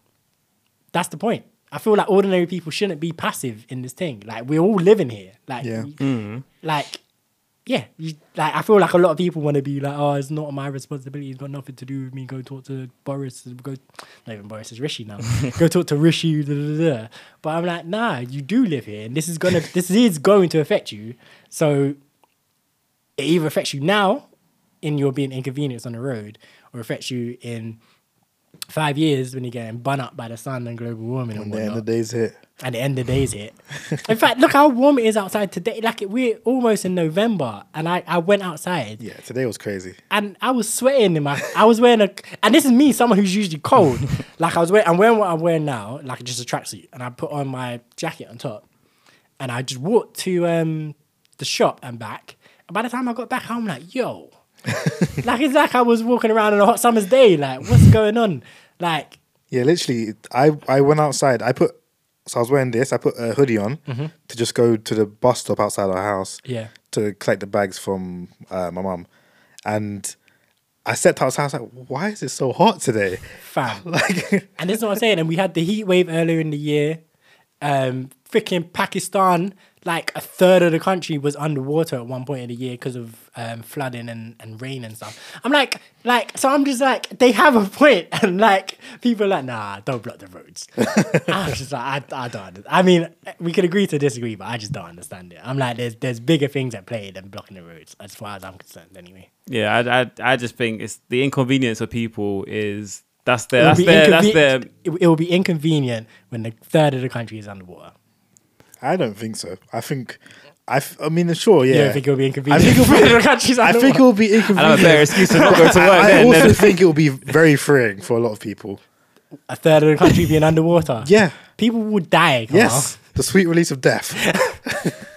that's the point. I feel like ordinary people shouldn't be passive in this thing. Like we're all living here. Like, Yeah. you- mm-hmm. like, yeah. You, like I feel like a lot of people want to be like, oh, it's not my responsibility. It's got nothing to do with me. Go talk to Boris. Go, not even Boris. It's Rishi now. go talk to Rishi. Da, da, da, da. But I'm like, nah. You do live here, and this is gonna. this is going to affect you. So it either affects you now in your being inconvenienced on the road, or affects you in five years when you're getting bun up by the sun and global warming When and the end of the day's hit. and the end of the day's hit. in fact, look how warm it is outside today. Like we're almost in November, and I, I went outside Yeah, today was crazy. and I was sweating in my. I was wearing a, and this is me, someone who's usually cold. like I was wearing, I'm wearing what I'm wearing now, like just a tracksuit, and I put on my jacket on top, and I just walked to um the shop and back. By the time I got back, I'm like, yo, like it's like I was walking around on a hot summer's day. Like, what's going on? Like, Yeah, literally, I I went outside. I put so I was wearing this. I put a hoodie on to just go to the bus stop outside our house yeah, to collect the bags from uh, my mum, and I stepped outside. I was like, "Why is it so hot today?" fam. Like, And this is what I'm saying. And we had the heat wave earlier in the year. Um, freaking Pakistan, like a third of the country was underwater at one point in the year because of um, flooding and, and rain and stuff. I'm like, like, so I'm just like, they have a point, and like people are like, nah, don't block the roads. I was just like, I, I don't. Understand. I mean, we could agree to disagree, but I just don't understand it. I'm like, there's there's bigger things at play than blocking the roads, as far as I'm concerned, anyway. Yeah, I, I, I just think it's the inconvenience of people is that's their that's their that's their it, it will be inconvenient when the third of the country is underwater. I don't think so. I think, I, f- I mean, sure, yeah. You don't think it'll be inconvenient? I think it'll be. the countries I think it'll be I have a better excuse to not go to work. I, I then, also then. think it'll be very freeing for a lot of people. a third of the country being underwater. Yeah. people would die. Come Yes, the sweet release of death.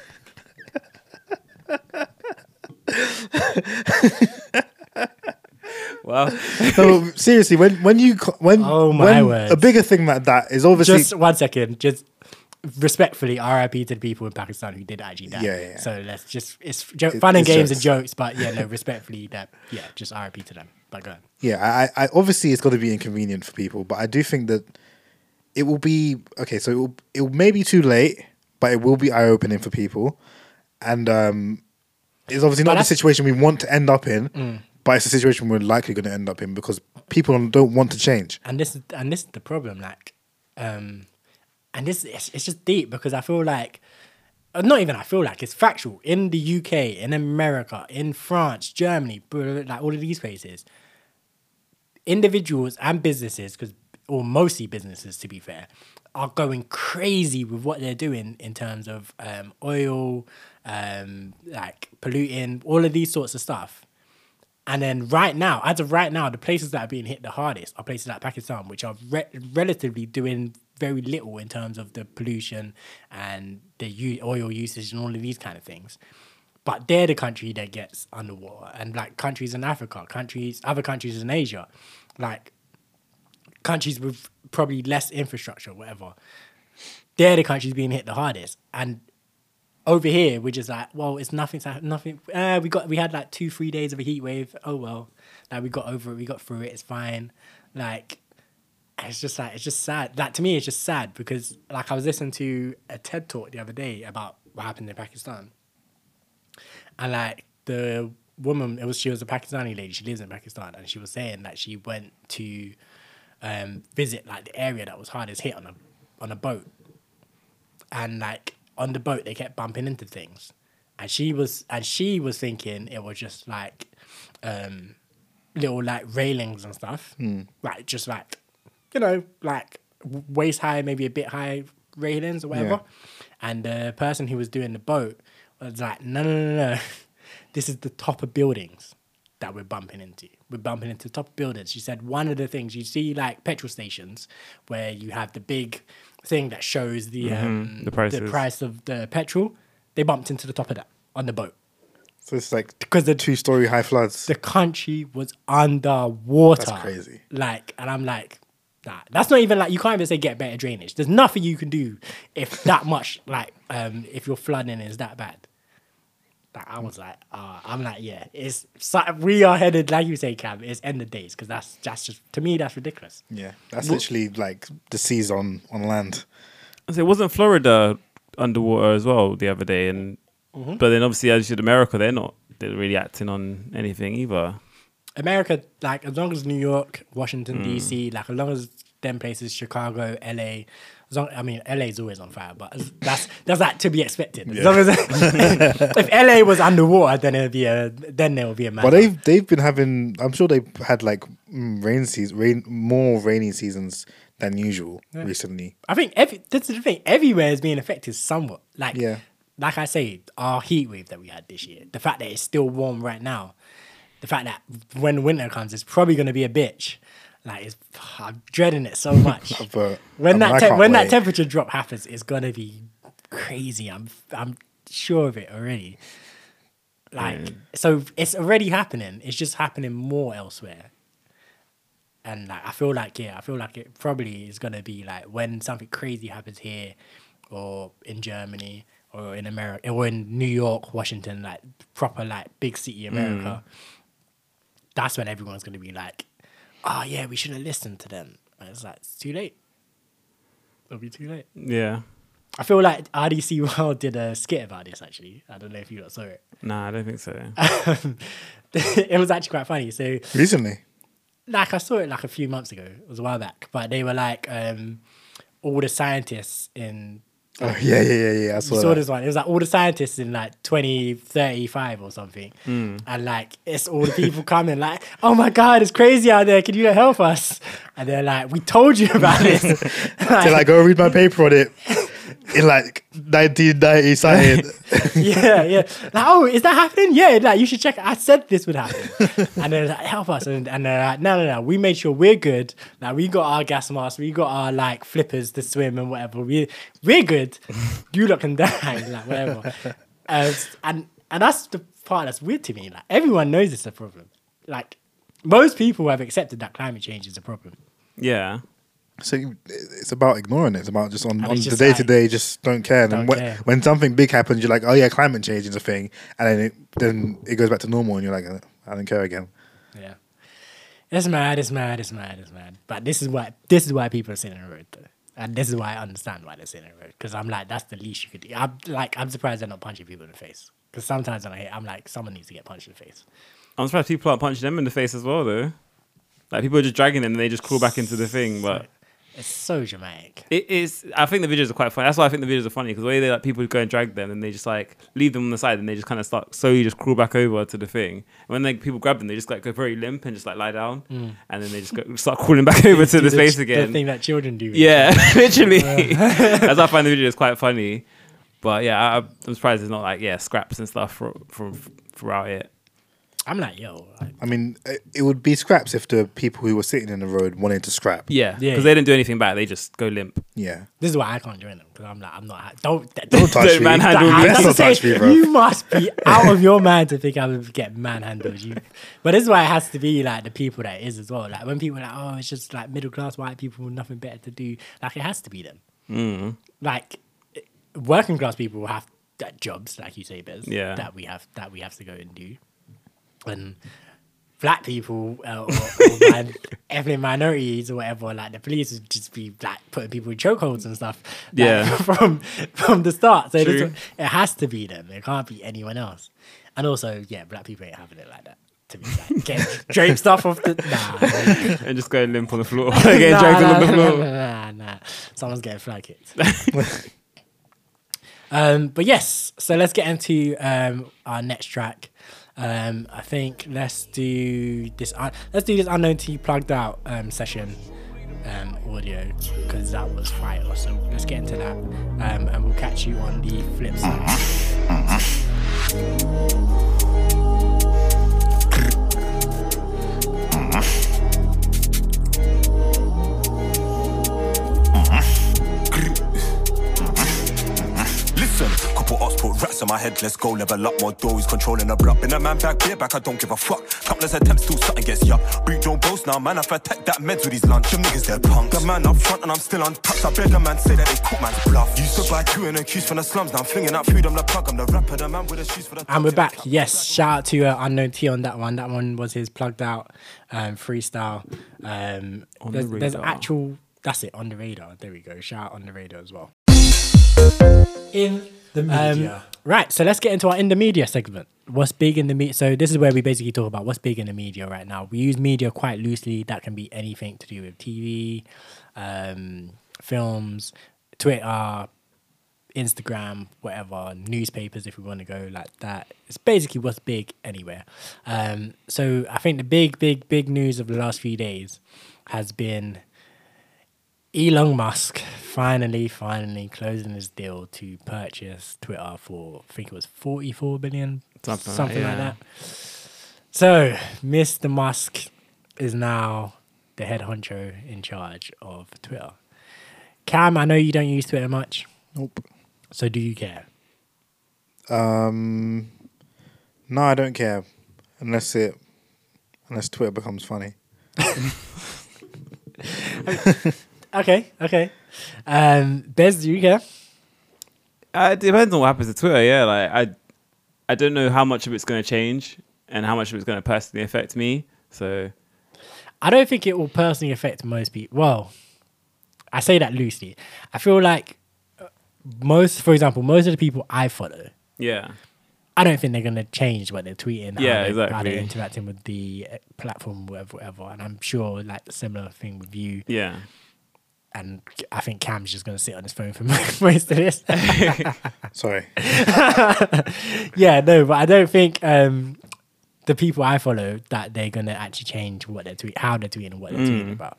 Well, no, seriously, when when you when Oh, my when words. a bigger thing like that is obviously Just one second. Just respectfully, RIP to the people in Pakistan who did actually die. Yeah, yeah. So let's just it's jo- It- fun and games and jokes. jokes, but yeah, no, respectfully, that yeah, just RIP to them. But go on. yeah, I, I obviously it's got to be inconvenient for people, but I do think that it will be okay. So it will, it will maybe too late, but it will be eye opening for people, and um, it's obviously But not the situation we want to end up in, but it's a situation we're likely going to end up in because people don't want to change. and this is and this is the problem like um and this it's, it's just deep because i feel like uh, not even i feel like it's factual. In the uk in america in france germany like all of these places individuals and businesses because or mostly businesses to be fair are going crazy with what they're doing in terms of um, oil um, like polluting all of these sorts of stuff. And then right now, as of right now, the places that are being hit the hardest are places like Pakistan, which are re- relatively doing very little in terms of the pollution and the oil usage and all of these kind of things. But they're the country that gets underwater, and like countries in Africa, countries, other countries in Asia, like countries with probably less infrastructure, whatever. They're the countries being hit the hardest, and over here we're just like, well, it's nothing. Nothing. Uh, we got we had like two, three days of a heat wave. Oh well, like we got over it. We got through it. It's fine. Like it's just like it's just sad. Like to me, it's just sad because like I was listening to a TED talk the other day about what happened in Pakistan, and like the woman, it was she was a Pakistani lady. She lives in Pakistan, and she was saying that she went to um, visit like the area that was hardest hit on a on a boat, and like on the boat they kept bumping into things, and she was and she was thinking it was just like um, little like railings and stuff, like just like you know like waist high, maybe a bit high railings or whatever. Yeah. And the person who was doing the boat was like, no, no, no, no. this is the top of buildings that we're bumping into. We're bumping into top of buildings. She said one of the things you see like petrol stations where you have the big thing that shows the um, the prices. price of the petrol. They bumped into the top of that on the boat So it's like because the two story high floods. the country was underwater. That's crazy. Like, and I'm like, nah, that's not even like you can't even say get better drainage. There's nothing you can do if that much like um if your flooding is that bad. Like, I was like, uh, I'm like, yeah, it's we are headed like you say, Cam. It's end of days because that's that's just to me that's ridiculous. Yeah, that's literally like the seas on on land. So it wasn't Florida underwater as well the other day, and Mm-hmm. but then obviously as you said, America, they're not they're really acting on anything either. America, like as long as New York, Washington D.C., like as long as them places, Chicago, L.A. As long, I mean, LA is always on fire, but that's that's like to be expected. As long as if LA was underwater, then it'd be a then there would be a man. But they've they've been having. I'm sure they've had like mm, rain season, rain more rainy seasons than usual recently. I think every that's the thing. Everywhere is being affected somewhat. Like Yeah. like I say, our heat wave that we had this year, the fact that it's still warm right now, the fact that when winter comes, it's probably going to be a bitch. Like it's, I'm dreading it so much. But when um, I mean, that te- when that temperature drop happens, it's gonna be crazy. I'm I'm sure of it already. Like so, it's already happening. It's just happening more elsewhere. And like I feel like yeah, I feel like it probably is gonna be like when something crazy happens here, or in Germany, or in America, or in New York, Washington, like proper like big city mm. America. That's when everyone's gonna be like, "Oh yeah, we should have listened to them." And it's like it's too late. It'll be too late. Yeah. I feel like RDC World did a skit about this actually. I don't know if you saw it. Nah, I don't think so. it was actually quite funny. So recently. like I saw it like a few months ago. It was a while back, but they were like um, all the scientists in. Oh yeah, yeah, yeah, yeah. I You saw, saw that. this one. It was like all the scientists in like 2035 or something. Hmm. And like it's all the people coming like, oh my God, it's crazy out there. Can you help us? And they're like, we told you about this. Till I go read my paper on it in like 1990 something. yeah, yeah. Like, oh, is that happening? Yeah, like you should check. I said this would happen, and they're like, help us. And, and they're like, no, no, no. We made sure we're good. Like we got our gas masks, we got our like flippers to swim and whatever. We we're good. You look and die, like whatever. Uh, and and that's the part that's weird to me. Like everyone knows it's a problem. Like most people have accepted that climate change is a problem. Yeah. So you- it's about ignoring it. It's about just on, And on it's the day to day, just don't care. And Don't when, care. when something big happens, you're like, oh yeah, climate change is a thing, and then it then it goes back to normal, and you're like, uh, I don't care again. Yeah. It's mad, it's mad, it's mad, it's mad. But this is why this is why people are sitting in the road though. And this is why I understand why they're sitting in the road. Because I'm like, that's the least you could do. I'm like, I'm surprised they're not punching people in the face. Because sometimes when I hear, I'm like, someone needs to get punched in the face. I'm surprised people aren't punching them in the face as well, though. Like people are just dragging them and they just crawl back into the thing. But It's so dramatic. it is. I think the videos are quite funny. That's why I think the videos are funny because the way they like people go and drag them and they just like leave them on the side and they just kind of start slowly just crawl back over to the thing. And when like people grab them, they just like go very limp and just like lie down, mm. and then they just go, start crawling back over to the space again. The thing that children do. Yeah, literally. Why I find the video is quite funny. But yeah, I, I'm surprised there's not like yeah scraps and stuff from, from throughout it. I'm like, yo, like, I mean, it, it would be scraps if the people who were sitting in the road wanted to scrap. Yeah, because Yeah. they didn't do anything bad. They just go limp. Yeah. this is why I can't join them because I'm like, I'm not. ha- Don't don't, Don't touch Don't me. manhandle I me. was Don't gonna say, touch me, bro. You must be out of your mind to think I would get manhandled. You, but this is why it has to be like the people that it is as well. Like when people are like, oh, it's just like middle class white people with nothing better to do. Like it has to be them. Mm. Like working class people will have that jobs, like you say, Bez. Yeah. That we have that we have to go and do, and. Black people uh, or, or min- ethnic minorities or whatever, like the police would just be like putting people in chokeholds and stuff. like, Yeah. from from the start. So this- it has to be them. It can't be anyone else. And also, yeah, black people ain't having it like that. To be like, getting draped stuff off the nah, and just go limp on the floor. Getting nah, draped nah, on the floor. nah, nah, nah. Someone's getting flag kicked. um, but yes, so let's get into um, our next track. Um, I think let's do this. Let's do this unknown T plugged out um, session um, audio because that was fire. So let's get into that, um, and we'll catch you on the flip side. Listen, couple ops put rats on my head, let's go level up more doors, controlling the block. Been a man back, beer back, I don't give a fuck. Countless attempts till something gets yuck. Breed don't boast now, man, I've attacked that meds with these lunch. Them niggas, they're punks. The man up front and I'm still untouched. I bet the man say that they cook man's bluff. Used to buy two and accused from the slums, now I'm flinging out food, I'm the plug, I'm the rapper, the man with the shoes for the And we're back. Yes, shout out to uh, Unknown T on that one. That one was his plugged out um, freestyle. Um, On there's, the there's actual. That's it on the radar. There we go. Shout out on the radar as well. In the media. right. So let's get into our in the media segment. What's big in the media? So this is where we basically talk about what's big in the media right now. We use media quite loosely. That can be anything to do with TV, um, films, Twitter, Instagram, whatever, newspapers if we want to go like that. It's basically what's big anywhere. Um, so I think the big, big, big news of the last few days has been Elon Musk finally, finally closing his deal to purchase Twitter for I think it was forty four billion, Something like- something like yeah. that. So Mr. Musk is now the head honcho in charge of Twitter. Cam, I know you don't use Twitter much. Nope. So do you care? Um, no, I don't care unless it unless Twitter becomes funny. Okay, okay. Um, Bez, do you care? Uh, it depends on what happens to Twitter. Yeah, like I, I don't know how much of it's going to change and how much of it's going to personally affect me. So I don't think it will personally affect most people. Well, I say that loosely. I feel like uh, most, for example, most of the people I follow, yeah, I don't think they're going to change what they're tweeting, Yeah, how, they, how exactly. they're interacting with the uh, platform, whatever, whatever. And I'm sure like similar thing with you. yeah, And I think Cam's just going to sit on his phone for most of this. Sorry. yeah, no, but I don't think um, the people I follow that they're gonna actually change what they're tweet, how they're tweeting, and what they're tweeting about.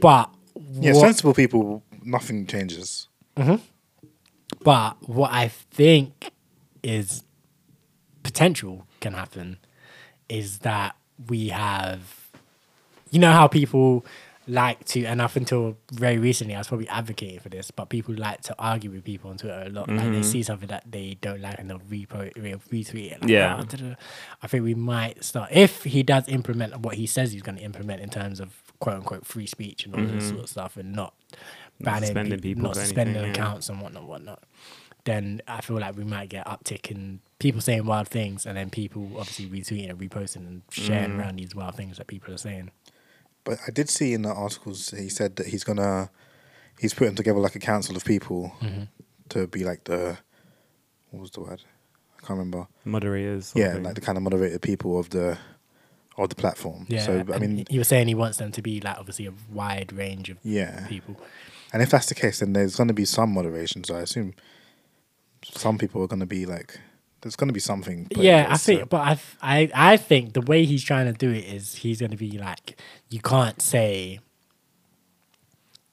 But Yeah, what, sensible people, nothing changes. but what I think is potential can happen is that we have, you know, how people like to, and up until very recently, I was probably advocating for this, but people like to argue with people on Twitter a lot. Like they mm-hmm. see something that they don't like and they'll repo, re- retweet it. Like, Yeah. "Oh. I think we might start, if he does implement what he says he's going to implement in terms of quote unquote free speech and all this mm-hmm. sort of stuff and not banning suspending people not suspending anything, yeah. accounts and whatnot, whatnot then I feel like we might get uptick in people saying wild things and then people obviously retweeting and reposting and sharing Mm. around these wild things that people are saying. But I did see in the articles he said that he's gonna he's putting together like a council of people Mm-hmm. to be like the what was the word? I can't remember. moderators. Yeah, like the kind of moderated people of the of the platform. Yeah. So I mean, he was saying he wants them to be like obviously a wide range of yeah. people. And if that's the case, then there's going to be some moderation. So I assume some people are going to be like, there's going to be something. put in Yeah, I think, so- but I, I, I think the way he's trying to do it is he's going to be like, you can't say,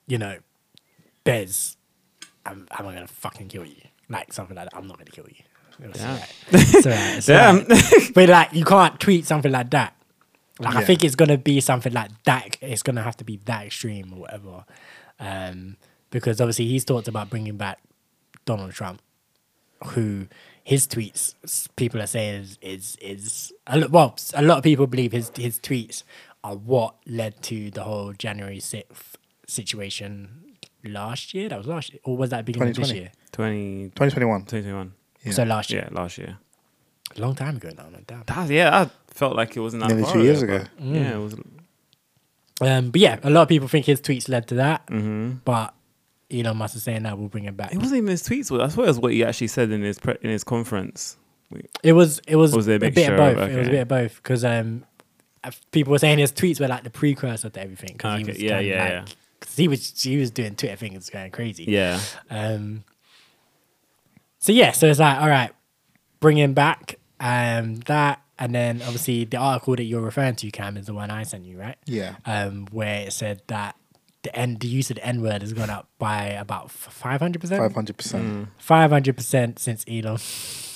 you know, Bez, I'm, I'm going to fucking kill you, like something like that. I'm not going to kill you. It's Damn. alright. It's alright. It's Damn. alright. But like, you can't tweet something like that. Like, I think it's gonna be something like that. It's gonna have to be that extreme or whatever. Um, because obviously he's talked about bringing back Donald Trump, who his tweets people are saying is is, is a lot, well a lot of people believe his his tweets are what led to the whole January sixth situation last year. That was last year, or was that beginning of this year? 20, 2021. 2021. Yeah. So last year, Yeah, last year. a long time ago now. Man, damn. That, yeah, I felt like it wasn't that Nearly far two years ago, ago. but Yeah, it was. Um, but yeah, a lot of people think his tweets led to that. hmm But Elon Musk is saying that we'll bring it back. It wasn't even his tweets. I thought it was what he actually said in his pre- in his conference. It was it was, Was a a, bit of both. of- It was a bit of both because um, people were saying his tweets were like the precursor to everything. 'cause he Okay, was yeah, kinda yeah, like, yeah. 'cause he was he was doing Twitter things going crazy. Yeah, Um. So yeah, so it's like all right, bring him back. Um, that and then obviously the article that you're referring to, Cam, is the one I sent you, right? Yeah. Um, where it said that the N the use of the N word has gone up by about five hundred percent. 500%. Mm. Five hundred percent since Elon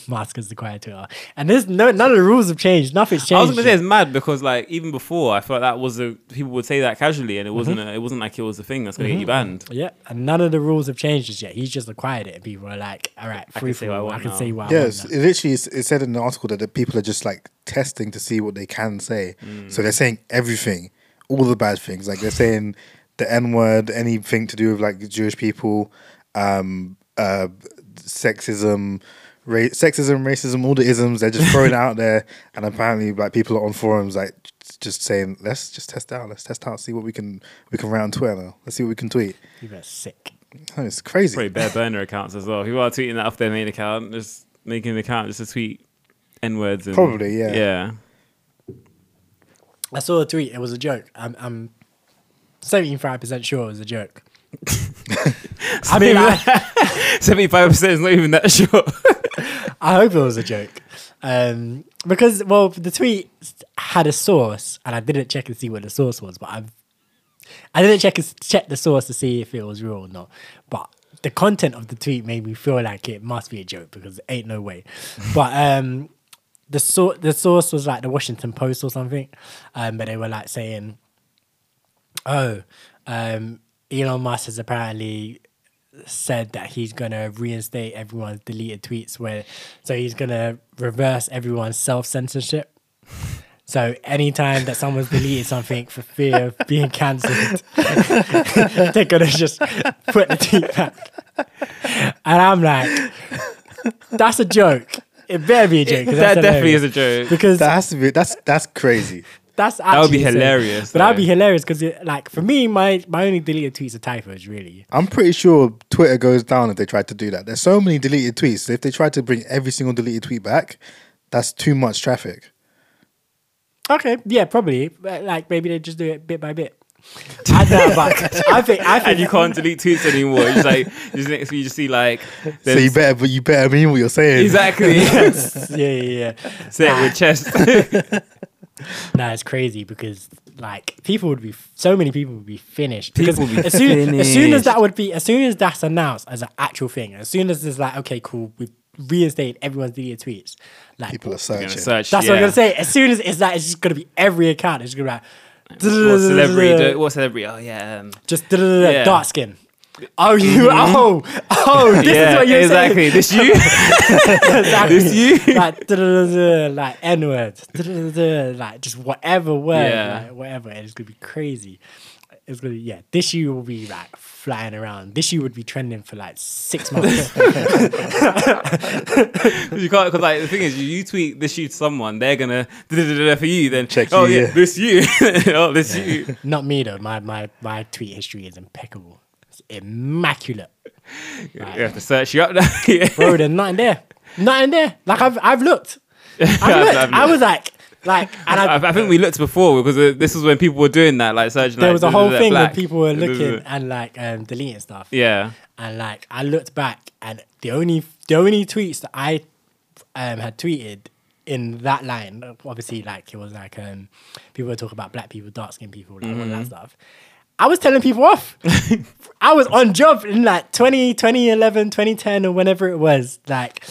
Musk has acquired Twitter, and there's no none of the rules have changed. Nothing's changed. I was gonna say it's mad because like even before I felt that was a people would say that casually and it wasn't Mm-hmm. a, it wasn't like it was a thing that's gonna get you mm-hmm. banned. yeah, and none of the rules have changed as yet. He's just acquired it, and people are like, "All right, I free can say for what I all. I can now." say what I Yes, want." it literally is, it said in the article that the people are just like testing to see what they can say. Mm. So they're saying everything, all the bad things. Like they're saying the N word, anything to do with like Jewish people, um, uh, sexism, ra- sexism, racism, all the isms. They're just throwing it out there, and apparently like people are on forums like just saying, let's just test out, let's test out, see what we can we can write on Twitter. Now. Let's see what we can tweet. People are sick. Oh, it's crazy. Probably bare burner accounts as well. People are tweeting that off their main account, just making an account just to tweet n words. Probably, yeah. Yeah. I saw a tweet. It was a joke. I'm I'm seventy five percent sure it was a joke. I mean, Seventy five percent is not even that sure. I hope it was a joke. Um, because well, the tweet had a source, and I didn't check and see what the source was, but I've I didn't check check the source to see if it was real or not. But the content of the tweet made me feel like it must be a joke because it ain't no way. but um, the sor- the source was like the Washington Post or something, um, but they were like saying, "Oh, um, Elon Musk has apparently." said that he's gonna reinstate everyone's deleted tweets where so he's gonna reverse everyone's self censorship. So anytime that someone's deleted something for fear of being cancelled, they're gonna just put the tweet back. And I'm like, that's a joke. It better be a joke. that that's definitely is a joke. because That has to be that's that's crazy. That's actually That would be insane. hilarious, But that'd be hilarious because like for me, my my only deleted tweets are typos. Really, I'm pretty sure Twitter goes down if they try to do that. There's so many deleted tweets. If they try to bring every single deleted tweet back, that's too much traffic. Okay, yeah, probably. But, like maybe they just do it bit by bit. I know, but I think I think and you can't delete tweets anymore. It's just like just you just see like So you there's- better, but you better mean what you're saying. exactly yes. yeah, yeah, yeah. say it with chest. No, it's crazy because like people would be so many people would be finished because would be as soon as soon as that would be as soon as that's announced as an actual thing, as soon as it's like okay, cool, we reinstate everyone's deleted tweets. Like People are searching. search. that's yeah. what I'm gonna say. As soon as it's like it's just gonna be every account. It's gonna be like. What celebrity? do- What celebrity? Oh yeah. Um, Just Yeah. Dark skin. Oh, you. Oh, oh. This yeah, is what you're exactly. saying. This you. exactly. This you? like like N words, like just whatever word, Yeah. like whatever. It's gonna be crazy. It's gonna be yeah. This year will be like flying around. This year would be trending for like six months. you can't because like the thing is, you, you tweet this you to someone, they're gonna for you. Then Check Oh you, yeah, yeah. this you. oh this you. Not me though. My my my tweet history is impeccable. It's immaculate. You have to search you up now. Bro, there's nothing there. Nothing there. Like I've I've looked. I've I've looked. looked. I was like like and I, I, I think we looked before because uh, this was when people were doing that, like searching. there like, was a whole thing black. when people were looking and like um, deleting stuff. Yeah. and like I looked back, and the only the only tweets that I um, had tweeted in that line, obviously, like it was like um, people were talking about black people, dark skinned people, like all Mm-hmm. that stuff. I was telling people off. I was on job in like 20, 2011, 2010, or whenever it was. Like,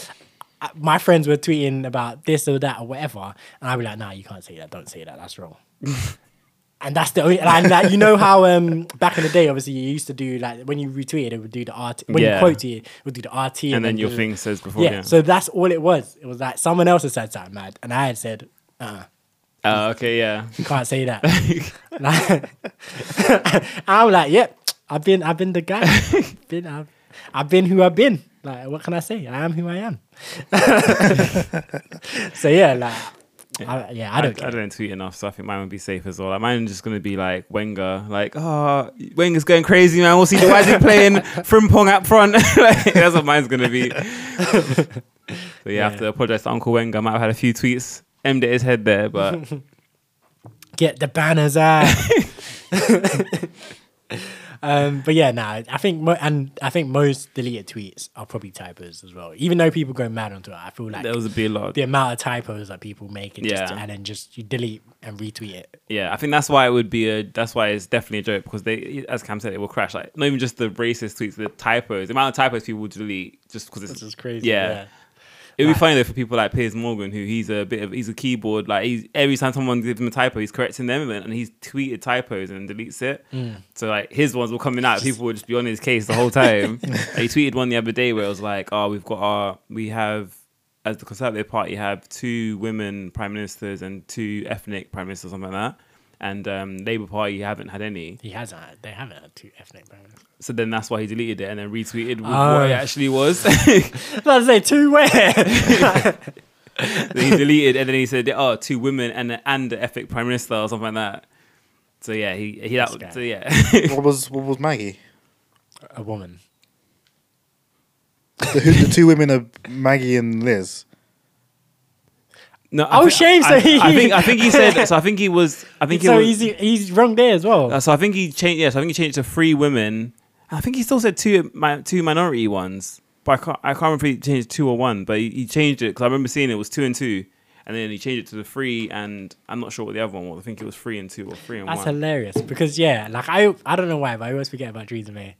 my friends were tweeting about this or that or whatever, and I'd be like, "Nah, you can't say that. Don't say that. That's wrong." and that's the only. And like, you know how um back in the day, obviously you used to do like when you retweeted, it would do the RT. When Yeah. you quoted, it would do the RT, and then your do- thing says before. Yeah, Yeah. so that's all it was. It was like someone else had said something mad, and I had said, "Uh, Oh, okay, yeah. you can't say that." like, I'm like, "Yep, I've been, I've been the guy. been, I've, I've been who I've been. Like, what can I say? I am who I am." so yeah, like, I, yeah, I don't I, care. don't tweet enough, so I think mine would be safe as well. Like mine is just gonna be like Wenger, like oh Wenger's going crazy, man. We'll see why is he playing Frimpong up front. like, that's what mine's gonna be. so yeah, I have to apologize to Uncle Wenger. I might have had a few tweets his head there, but Get the banners out. um, but yeah, nah, I think mo- and I think most deleted tweets are probably typos as well. Even though people go mad onto it, I feel like there was a bit a lot. the amount of typos that people make, and, just, Yeah. and then just you delete and retweet it. Yeah, I think that's why it would be a. That's why it's definitely a joke because they, as Cam said, it will crash. Like not even just the racist tweets, the typos, the amount of typos people would delete just because it's This is crazy. Yeah. Yeah. It would be funny though for people like Piers Morgan, who he's a bit of he's a keyboard like he's every time someone gives him a typo, he's correcting them and he's tweeted typos and deletes it. Mm. So like his ones will coming out, people would just be on his case the whole time. Like, he tweeted one the other day where it was like, "Oh, we've got our we have as the Conservative Party have two women prime ministers and two ethnic prime ministers, something like that." And um, Labour Party haven't had any, He hasn't. They haven't had two ethnic banners. So then that's why he deleted it and then retweeted with Oh. what it actually was. I was say two where? Then he deleted and then he said, "Oh, two women and and the epic prime minister or something like that." So yeah, he he that, This so yeah. what was what was Maggie? a woman. The, who, the two women are Maggie and Liz. no, Oh, I thi- shame, so I, he- I think I think he said so. I think he was. I think he So was. he's he's wrong there as well. uh, so I think he changed. Yes, I think he changed it to three women. I think he still said two my two minority ones, but I can't I can't remember if he changed two or one. But he, he changed it because I remember seeing it was two and two, and then he changed it to the three and I'm not sure what the other one was. I think it was three and two or three and That's one. That's hilarious because yeah, like I I don't know why, but I always forget about Theresa May.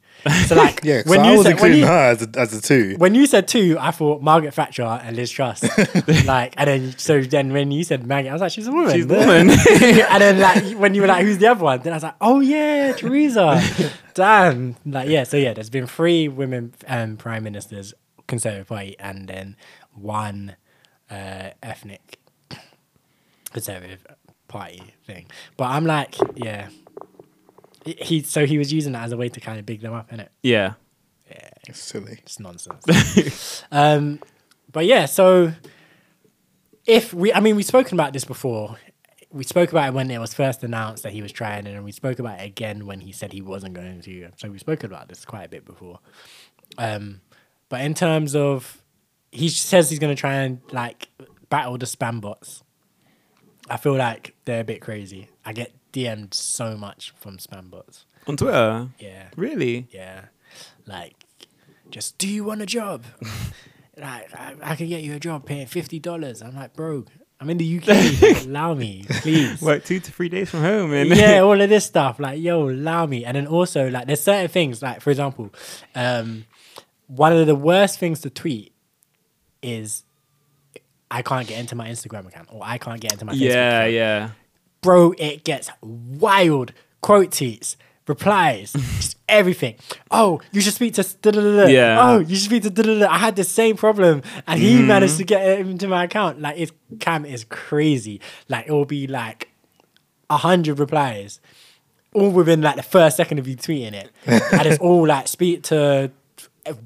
So like Yeah, when I you was said when including you, her as a, as a two. when you said two, I thought Margaret Thatcher and Liz Truss. like and then so then when you said Maggie, I was like, she's a woman. She's a woman. and then like when you were like, who's the other one? Then I was like, oh yeah, Theresa. Damn. Like yeah, so yeah, there's been three women um, prime ministers, Conservative Party, and then one uh, ethnic Conservative Party thing. But I'm like, yeah. He- He so he was using that as a way to kind of big them up, innit? yeah. Yeah, It's silly. it's nonsense. um, but yeah, so if we, I mean, we've spoken about this before. We spoke about it when it was first announced that he was trying, and we spoke about it again when he said he wasn't going to. So we've spoken about this quite a bit before. Um, but in terms of, he says he's going to try and like battle the spam bots. I feel like they're a bit crazy. I get DM'd so much from spam bots. On Twitter, Yeah. really? Yeah. Like, just do you want a job? like, I, I can get you a job paying fifty dollars. I'm like, bro, I'm in the UK. allow me, please. Work two to three days from home, and yeah, all of this stuff. Like, yo, allow me. And then also, like, there's certain things. Like, for example, um, one of the worst things to tweet is I can't get into my Instagram account or I can't get into my Facebook yeah, account yeah. bro, it gets wild. Quote tweets, replies, just everything. Oh, you should speak to s- da da da da. Yeah. Oh, you should speak to da da da. I had the same problem, and he Mm-hmm. managed to get it into my account. Like, it's cam is crazy. Like, it will be like a hundred replies, all within like the first second of you tweeting it, and it's all like speak to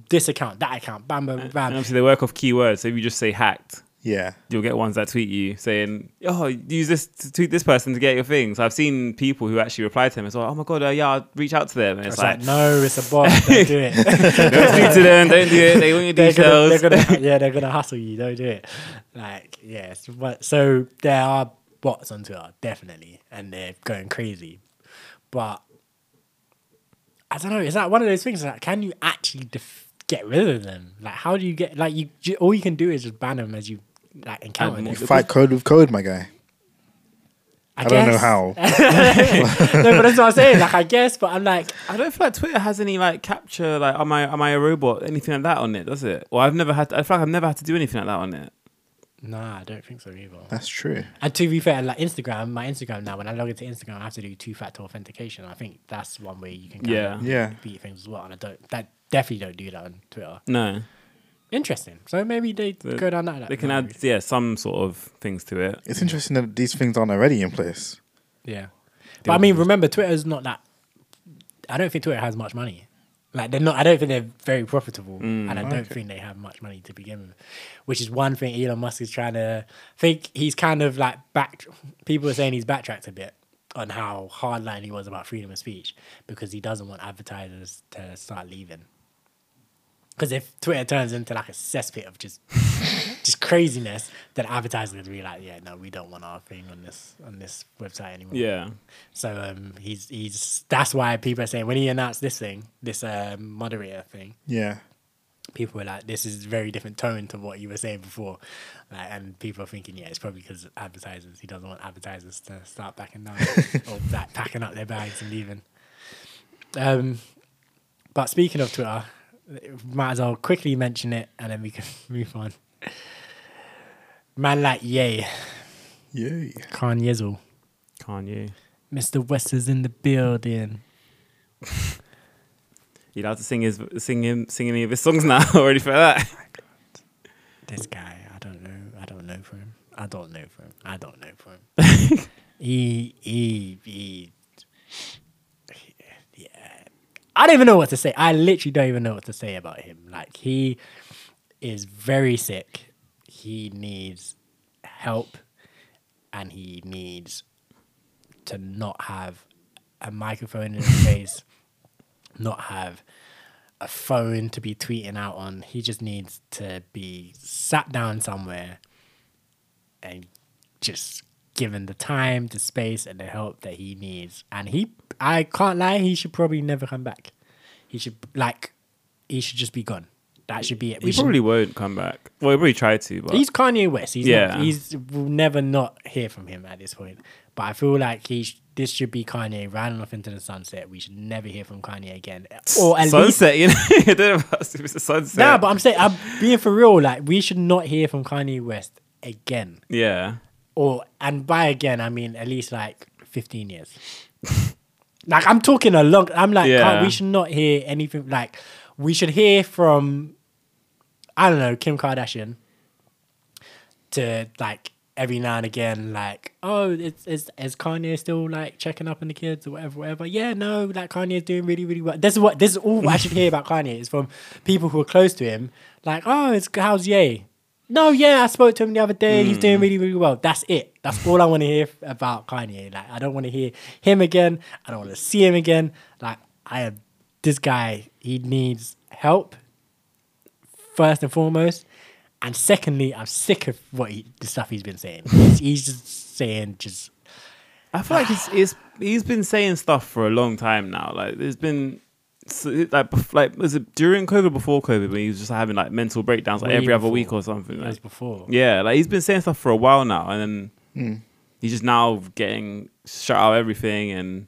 this account, that account, bam, bam, And bam. obviously, they work off keywords. So if you just say hacked, Yeah. you'll get ones that tweet you saying, "Oh, use this to tweet this person to get your things." I've seen people who actually reply to him as well. Oh my god, uh, yeah, I'll reach out to them. And it's, It's like, like, no, it's a bot. Don't do it. don't speak to them. Don't do it. They want your they're gonna, details. they're gonna, yeah, they're gonna hustle you. Don't do it. Like, yes, but so there are bots on Twitter, definitely, and they're going crazy. But I don't know. Is that one of those things. Like, can you actually def- get rid of them? Like, how do you get? Like, you all you can do is just ban them as you like encounter And them. more- Fight code with code, my guy. I, don't know how. no, but that's what I'm saying. Like, I guess, but I'm like, I don't feel like Twitter has any like capture like am I am I a robot anything like that on it does it? Well, I've never had. To, I feel like I've never had to do anything like that on it. Nah, I don't think so either. That's true. And to be fair, like Instagram, my Instagram now, when I log into Instagram, I have to do two factor authentication. I think that's one way you can kind Yeah. of Yeah. beat things as well. And I don't, that definitely don't do that on Twitter. No, Interesting. So maybe they The- go down that. they can add route. yeah some sort of things to it. It's interesting that these things aren't already in place. Yeah. But I mean, remember, Twitter's not that. I don't think Twitter has much money. Like they're not. I don't think they're very profitable, Mm. and I don't Okay. think they have much money to begin with. Which is one thing Elon Musk is trying to. think he's kind of like back. People are saying he's backtracked a bit on how hardline he was about freedom of speech because he doesn't want advertisers to start leaving. Because if Twitter turns into like a cesspit of just just craziness, that advertisers are gonna be like, yeah, no, we don't want our thing on this on this website anymore. Yeah, So um, he's he's that's why people are saying when he announced this thing, this um, moderator thing, Yeah. people were like, "This is a very different tone to what you were saying before," like, and people are thinking, "Yeah, it's probably because advertisers. He doesn't want advertisers to start backing down or like packing up their bags and leaving." Um, but speaking of Twitter, might as well quickly mention it and then we can move on. Man, like yay, Yay. Kanye's Kanye. Mr. West is in the building. You'd have to sing his sing him sing any of his songs now already for that. Oh this guy, I don't know. I don't know for him. I don't know for him. I don't know for him. he, he, he, yeah. I don't even know what to say. I literally don't even know what to say about him. Like he is very sick. He needs help, and he needs to not have a microphone in his face, not have a phone to be tweeting out on. He just needs to be sat down somewhere and just given the time, the space, and the help that he needs. And he, I can't lie, he should probably never come back. He should like, he should just be gone. That should be it. He should- probably won't come back. Well, he probably tried to, but He's Kanye West. He's Yeah. not, he's we'll never not hear from him at this point. But I feel like he sh- this should be Kanye riding off into the sunset. We should never hear from Kanye again, or at least sunset. You know, I don't know about if it's a sunset. Nah, but I'm saying I'm being for real. Like we should not hear from Kanye West again, yeah, or and by again I mean at least like 15 years. like I'm talking a long. I'm like Yeah. we should not hear anything. Like we should hear from I don't know Kim Kardashian to like every now and again like oh it's is is Kanye still like checking up on the kids or whatever whatever? Yeah no like Kanye's doing really really well. This is what this is all I should hear about Kanye is from people who are close to him like oh it's how's Ye? No yeah I spoke to him the other day. He's hmm. doing really really well. That's it. That's all I want to hear about Kanye. Like I don't want to hear him again. I don't want to see him again. Like I am this guy he needs help first and foremost. And secondly, I'm sick of what he, the stuff he's been saying. He's, he's just saying just I feel like he's, he's he's been saying stuff for a long time now. Like there's been so, like like was it during COVID before COVID when he was just having like mental breakdowns like Way every other week or something. it Like, before. yeah, like he's been saying stuff for a while now, and then hmm. he's just now getting shut out everything and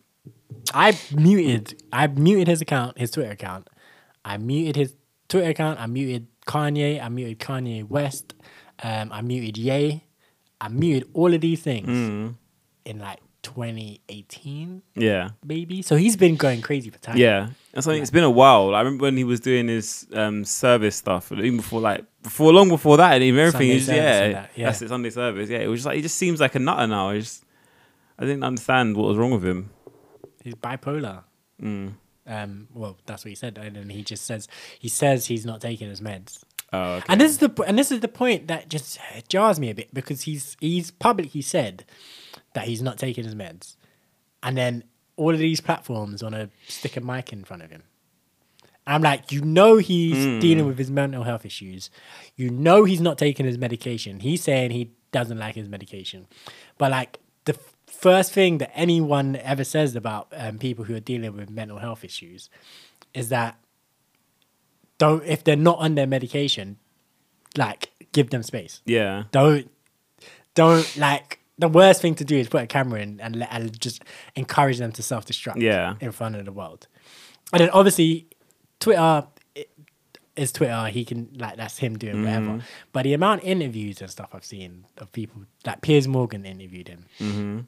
I muted. I muted his account, his Twitter account. I muted his Twitter account. I muted Kanye. I muted Kanye West. Um, I muted Ye. I muted all of these things Mm. in like 2018, yeah. maybe. So he's been going crazy for time. Yeah, and so it's been a while. I remember when he was doing his um, service stuff, even before like before long before that, and even everything. Sunday he was- service yeah, that, yeah. that's it. Sunday service. Yeah, it was just like he just seems like a nutter now. I just I didn't understand what was wrong with him. he's bipolar. Mm. Um, well, that's what he said, and then he just says he says he's not taking his meds. Oh, okay. And this is the and this is the point that just jars me a bit because he's he's publicly said that he's not taking his meds, and then all of these platforms want to stick a mic in front of him. I'm like, you know, he's dealing with his mental health issues. You know, he's not taking his medication. He's saying he doesn't like his medication, but like first thing that anyone ever says about um, people who are dealing with mental health issues is that don't if they're not on their medication, like give them space. yeah, Don't don't like the worst thing to do is put a camera in and, let, and just encourage them to self destruct. Yeah. in front of the world. And then obviously, Twitter is Twitter. He can like that's him doing Mm-hmm. whatever. But the amount of interviews and stuff I've seen of people like Piers Morgan interviewed him, Mm-hmm.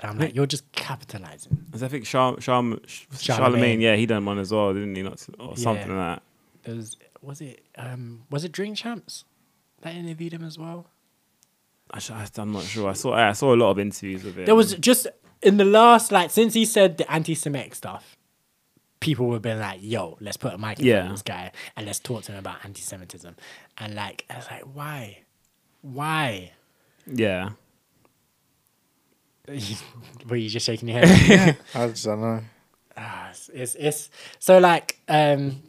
And I'm like, you're just capitalizing. Because I think Char- Char- Charlamagne, Charlamagne. yeah, he done one as well, didn't he? Not or something Yeah. like that. Was was it um was it Drink Champs that interviewed him as well? I I'm not sure. I saw I saw a lot of interviews with him. There was just in the last like since he said the anti-Semitic stuff, people were being like, "Yo, let's put a mic in Yeah. of this guy and let's talk to him about anti-Semitism." And like, I was like, "Why? Why?" yeah. Were you just shaking your head? I just don't know. Ah, it's, it's it's so like um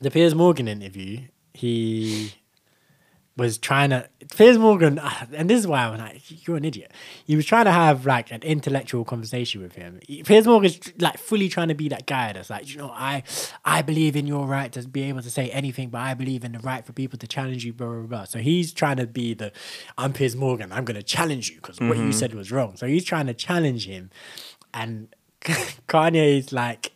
the Piers Morgan interview. He was trying to Piers Morgan, and this is why I'm like, you're an idiot. He was trying to have like an intellectual conversation with him. Piers Morgan's like fully trying to be that guy that's like, you know, I I believe in your right to be able to say anything, but I believe in the right for people to challenge you, blah blah blah. So he's trying to be the, I'm Piers Morgan. I'm gonna challenge you because what you mm-hmm. said was wrong. So he's trying to challenge him, and Kanye's like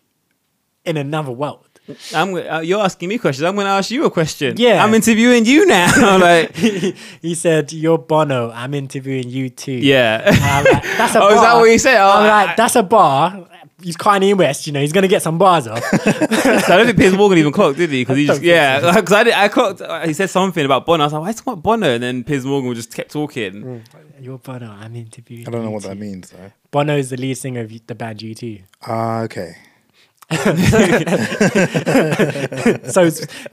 in another world. I'm. Uh, you're asking me questions. I'm going to ask you a question. Yeah. I'm interviewing you now. like, he said, "You're Bono. I'm interviewing you too." yeah. Like, that's a Oh, bar. is that what you said? Oh, I'm I- like, that's a bar. He's Kanye West. You know, he's gonna get some bars off. So I don't think Piers Morgan even clocked, did he? Because he just yeah, because I did, I clocked. uh, He said something about Bono. I was like, why is it Bono? And then Piers Morgan just kept talking. You're Bono. I'm interviewing. I don't know what that means though. Bono is the lead singer of the band U2. Ah, okay. so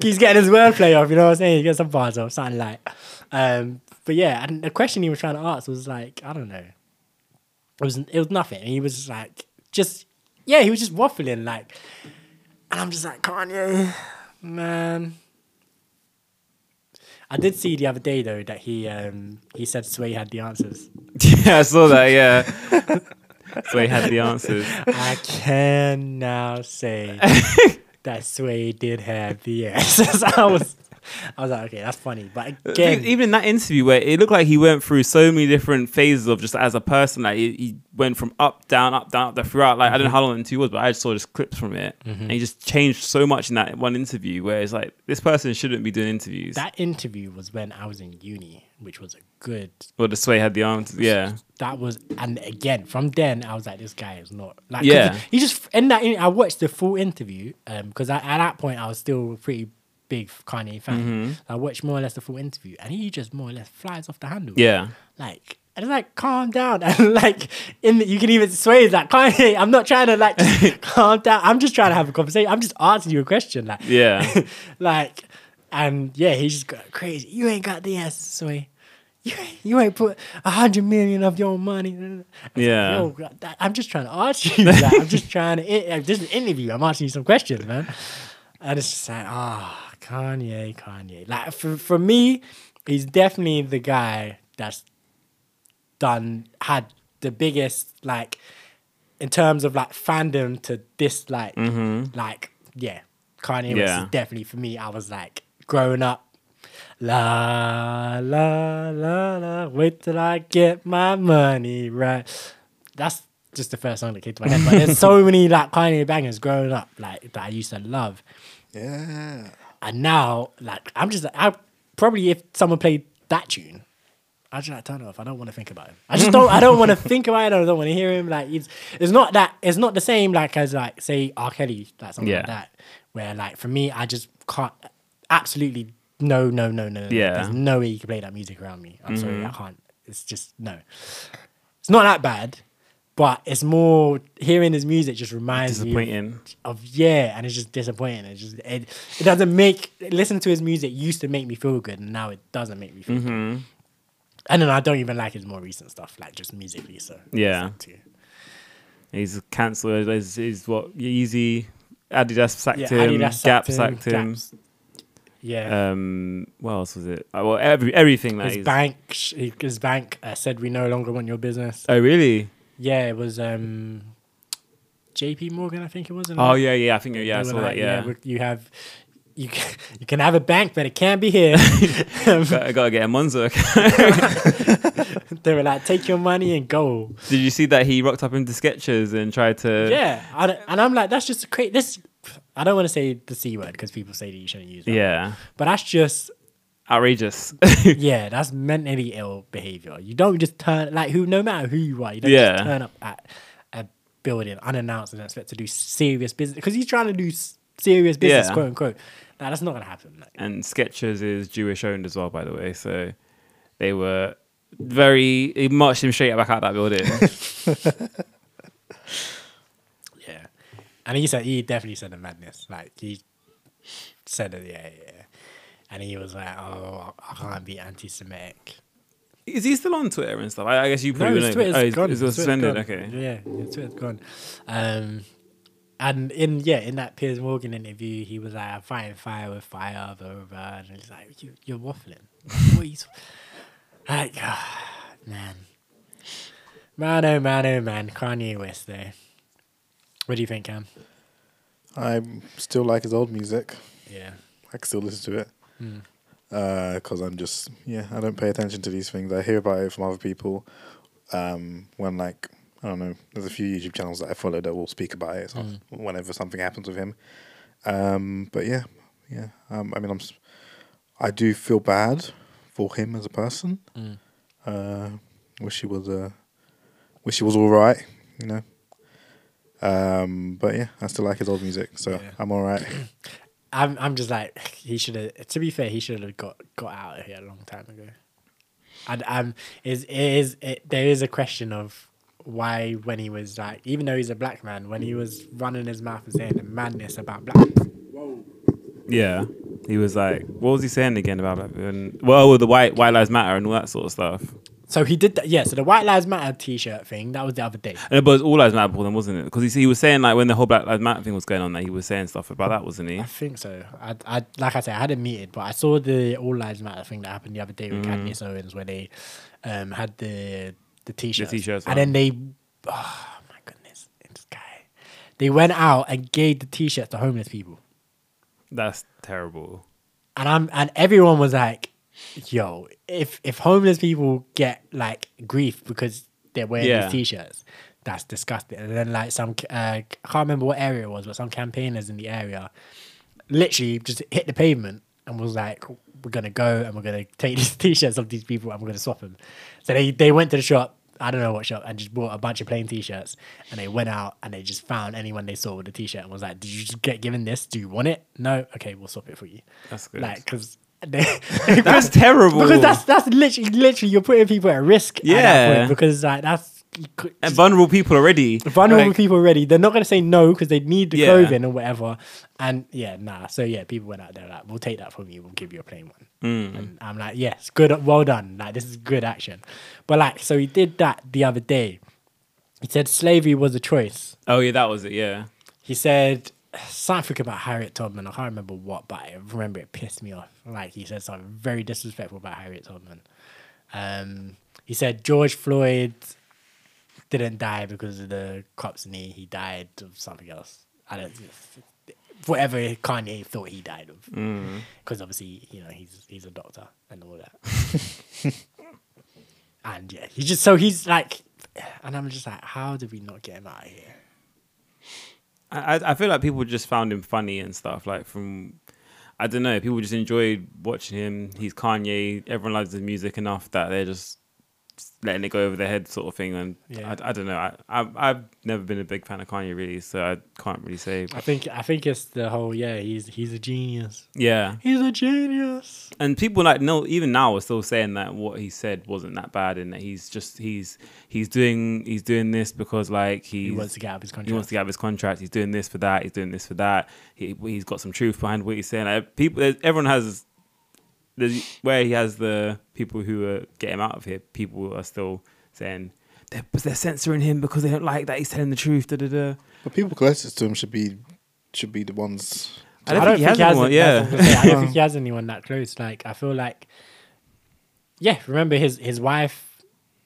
he's getting his wordplay off. You know what I'm saying? He gets some bars off, something like. Um, but yeah, and the question he was trying to ask was like, I don't know. It was it was nothing. And he was just like, just yeah, he was just waffling like, and I'm just like Kanye, man. I did see the other day though that he um he said Sway had the answers. Yeah, I saw that. Yeah. so he had the answers. I can now say that Sway did have the answers. I was, I was like, okay, that's funny. But uh, again, even in that interview where it looked like he went through so many different phases of just as a person, like he, he went from up, down, up, down, up, down throughout. Like I don't know mm-hmm. how long the interview was, but I just saw just clips from it, mm-hmm. and he just changed so much in that one interview. Where it's like this person shouldn't be doing interviews. that interview was when I was in uni, which was a good. Well, the sway had the answers. Yeah, That was, and again from then I was like, this guy is not like. Yeah. he just in that. I watched the full interview um because at that point I was still a pretty big Kanye fan. Mm-hmm. I watched more or less the full interview, and he just more or less flies off the handle. yeah. like and it's like calm down and like in the, you can even sway like Kanye I'm not trying to like calm down I'm just trying to have a conversation I'm just asking you a question like Yeah. like and yeah he's just got crazy you ain't got the answer sway you ain't, you ain't put a hundred million of your money. It's like, Yeah. yo, I'm just trying to ask you like, I'm just trying to this is an interview I'm asking you some questions man. And it's just like ah Kanye Kanye. Like for, for me he's definitely the guy that's done had the biggest like in terms of like fandom to this like like yeah Kanye West Yeah. is definitely for me I was like growing up la la la la wait till I get my money right that's just the first song that came to my head but there's so many like Kanye bangers growing up like that I used to love Yeah. and now, like, I'm just, I probably if someone played that tune, I just like turn it off. I don't want to think about him. I just don't. I don't want to think about it. I don't want to hear him. Like, it's it's not that. It's not the same. Like as like say R Kelly, like something like that. Where like for me, I just can't. Absolutely no, no, no, no. Yeah. There's no way you can play that music around me. I'm sorry, I can't. It's just no. It's not that bad, but it's more hearing his music just reminds me of- yeah, and it's just disappointing. It just it, it doesn't make listen to his music used to make me feel good, and now it doesn't make me feel Mm-hmm. good. And then I don't even like his more recent stuff, like just musically. So Yeah. He's cancelled. He's, he's what Yeezy, Adidas sacked yeah, him. Adidas Gap sacked him, sacked him. Gaps- Yeah, Um, what else was it? Uh, well, every everything that his he's. bank, sh- his bank uh, said we no longer want your business. Oh really? Yeah, it was um, J.P. Morgan, I think it was. Oh yeah, yeah. I think yeah, I saw that. Yeah. we- you have you can, you can have a bank, but it can't be here. I gotta get a Monzo they were like, take your money and go. Did you see that he rocked up into Skechers and tried to? Yeah, I don't- and I'm like, that's just a great. This, I don't want to say the c word because people say that you shouldn't use that. Yeah. but that's just Outrageous. yeah, that's mentally ill behavior. You don't just turn like who, no matter who you are, you don't Yeah. just turn up at a building unannounced and expect to do serious business because he's trying to do serious business, Yeah. quote unquote. Like, that's not gonna happen. Like, and Skechers is Jewish owned as well, by the way. So they were very. He marched him straight back out of that building. and he said he definitely said the madness. Like he said it, yeah, yeah, and he was like, oh, I can't be anti-Semitic. is he still on Twitter and stuff? I, I guess you No, probably his know. Twitter's oh, he's, gone. he's Twitter's suspended. gone. Okay. Yeah, his Twitter's gone. Um, and in yeah, in that Piers Morgan interview, he was like, "I'm fighting fire with fire," blah blah blah. And he's like, you, "You're waffling." what are you like, ah, man, man, oh man, oh man, Kanye West there. What do you think, Cam? I still like his old music. Yeah, I can still listen to it. Because I'm just, yeah, I don't pay attention to these things. I hear about it from other people. Um, when, like, I don't know, there's a few YouTube channels that I follow that will speak about it so Hmm. whenever something happens with him. Um, but yeah, yeah. Um, I mean, I'm, I do feel bad for him as a person. Mm. Uh, wish he was, uh, wish he was all right, you know. Um, but yeah, I still like his old music, so Yeah. I'm all right. I'm. I'm just like he should have. To be fair, he should have got got out of here a long time ago. And um, is is it, there is a question of why when he was like, even though he's a black man, when he was running his mouth and saying the madness about black. Yeah. He was like, what was he saying again about that? And, well, the white white lives matter and all that sort of stuff. So he did that. Yeah. So the White Lives Matter T-shirt thing that was the other day. And it was all lives matter for them, wasn't it? Because he, he was saying like when the whole Black Lives Matter thing was going on, that he was saying stuff about that, wasn't he? I think so. I, I like I said, I hadn't meted, but I saw the All Lives Matter thing that happened the other day with Candace Owens, where they um had the the t-shirts, t-shirts and then they, oh my goodness, this guy, they went out and gave the t-shirts to homeless people, That's terrible. and I'm and everyone was like, "Yo, if if homeless people get like grief because they're wearing Yeah. these t-shirts." That's disgusting. And then, like some, uh, I can't remember what area it was, but some campaigners in the area literally just hit the pavement and was like, "We're gonna go and we're gonna take these t-shirts of these people and we're gonna swap them." So they they went to the shop. I don't know what shop and just bought a bunch of plain t-shirts and they went out and they just found anyone they saw with a t-shirt and was like, "Did you just get given this? Do you want it? No, okay, we'll swap it for you." That's good. Like, because That's terrible. because that's that's literally literally you're putting people at risk. at that Yeah. point because like that's and vulnerable people already. vulnerable Like, people already. They're not going to say no because they need the Yeah. clothing or whatever. And yeah, nah. So yeah, people went out there like, we'll take that from you. We'll give you a plain one. Mm. And I'm like, yes, good, well done. Like this is good action. But like, so he did that the other day. He said slavery was a choice. Oh yeah, that was it. Yeah. He said something about Harriet Tubman. I can't remember what, but I remember it pissed me off. Like he said something very disrespectful about Harriet Tubman. Um, he said George Floyd didn't die because of the cops knee. He died of something else. I don't. Whatever Kanye thought he died of, because obviously you know he's he's a doctor and all that. and yeah, he just so he's like, and I'm just like, how did we not get him out of here? I, I- feel like people just found him funny and stuff. Like from, I don't know, people just enjoyed watching him. He's Kanye. Everyone loves his music enough that they're just letting it go over their head, sort of thing. And Yeah. I, I don't know. I, I I've never been a big fan of Kanye really, so I can't really say. I think I think it's the whole yeah he's he's a genius. Yeah, He's a genius. and people like no, even now are still saying that what he said wasn't that bad, and that he's just he's he's doing he's doing this because like He wants to get out of his contract. He wants to get out of his contract. He's doing this for that. He's doing this for that. He he's got some truth behind what he's saying. Like, people, everyone has. There's, where he has the people who are get him out of here. People are still saying they're, they're censoring him because they don't like that he's telling the truth. Da da da. But people closest to him should be should be the ones. I don't, think he has anyone. any- that's Yeah, I'm gonna say. I don't think he has anyone that close. Like I feel like, yeah. Remember his his wife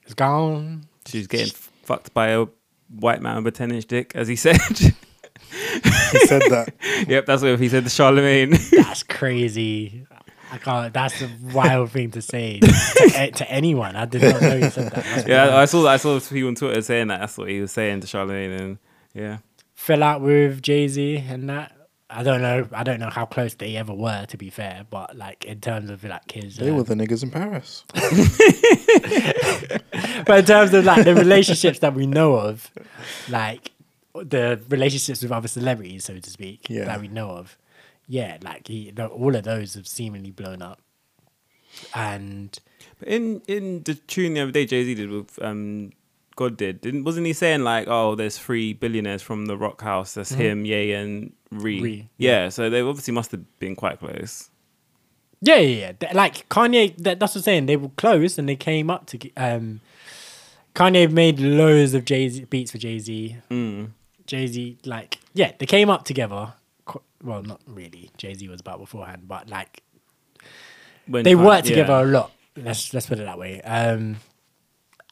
is gone. she's getting fucked by a white man with a ten inch dick, as he said. he said that. yep, that's what he said to Charlamagne. That's crazy. I can't. That's a wild thing to say to, to anyone. I did not know you said that. That's yeah, wild. I saw I saw people on Twitter saying that. That's what he was saying to Charlamagne, and yeah, fell out with Jay Z and that. I don't know. I don't know how close they ever were. To be fair, but like in terms of like his, They uh, were the niggas in Paris. but in terms of like the relationships that we know of, like the relationships with other celebrities, so to speak, Yeah. that we know of, yeah, like he, the, all of those have seemingly blown up, and But in in the tune the other day, Jay Z did with um, God did, didn't wasn't he saying like, oh, there's three billionaires from the Rock House. That's him, Ye, and Ree. Mm-hmm. Ree, yeah. so they obviously must have been quite close. yeah, yeah, yeah. Like Kanye, that, that's what I'm saying. They were close and they came up to. Um, Kanye made loads of Jay Z beats for Jay Z. Mm. Jay Z, like, yeah, they came up together. Well, not really. Jay Z was about beforehand, but like When they Ka- work together yeah. a lot. Let's let's put it that way. Um,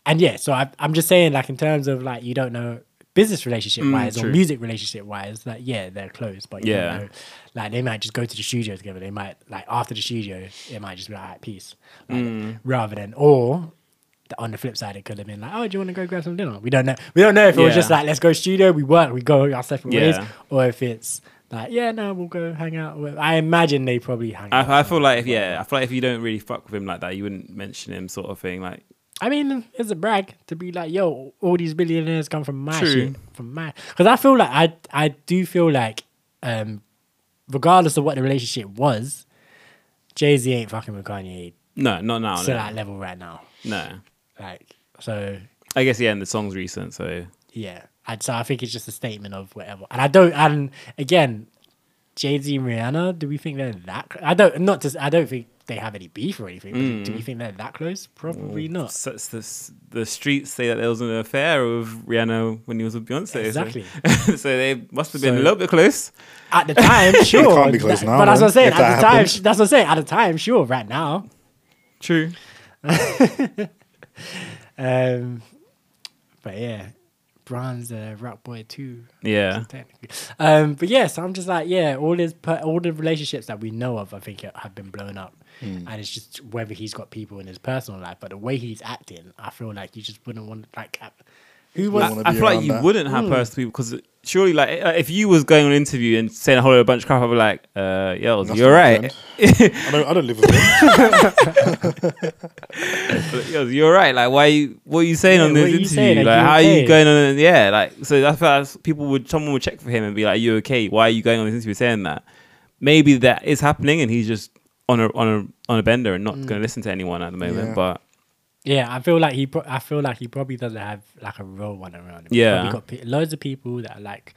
and yeah, so I, I'm just saying, like in terms of like you don't know business relationship wise or Mm, true. music relationship wise, like yeah, they're close, but you Yeah. don't know. Like they might just go to the studio together. They might like after the studio, it might just be like "Alright, peace, like, Mm. rather than or. On the flip side, it could have been like, "Oh, do you want to go grab some dinner?" We don't know. We don't know if it was just like, "Let's go studio." We work, we go our separate ways, or if it's like, "Yeah, no, we'll go hang out." With, I imagine they probably hang out. I, I feel like if yeah, I feel like if you don't really fuck with him like that, you wouldn't mention him, sort of thing. Like I mean, it's a brag to be like, yo, all these billionaires come from my True. shit, from my. Because I feel like I, I do feel like, um, regardless of what the relationship was, Jay Z ain't fucking with Kanye no, not now. to no. that level right now. no. Like, so I guess yeah, and the song's recent, so yeah, and so I think it's just a statement of whatever. And I don't, and again, Jay Z and Rihanna, do we think they're that? cl- I don't, not just. I don't think they have any beef or anything. but Do we think they're that close? Probably not. So the, the streets say that there was an affair with Rihanna when he was with Beyonce. so- Exactly. So, they must have been So- a little bit close. At the time, sure. can't be close That- now, But that's what I'm saying. At that the time, that's what I'm saying. At the time, sure. Right now, True. um, but yeah, Bronze a Rock Boy too. Yeah. Um, but yeah, so I'm just like, yeah, all his per- all the relationships that we know of, I think have been blown up, Hmm. and it's just whether he's got people in his personal life. But the way he's acting, I feel like you just wouldn't want like. Who was? Don't I feel like you that. wouldn't have personal people because surely, like, uh, if you was going on an interview and saying a whole bunch of crap, I'd be like, uh, yo, That's you're right. I don't. I don't live with him. yo, you're right. Like, why? Are You, what are you saying Yeah, on this you interview? saying? Are Like, you how are you going on? Yeah, like, so that's why people would, someone would check for him and be like, are you okay? Why are you going on this interview saying that? Maybe that is happening and he's just on a on a on a bender and not Mm. going to listen to anyone at the moment. Yeah. But Yeah, I feel like he. Pro- I feel like he probably doesn't have like a real one around him. Yeah. probably got pe- loads of people that are like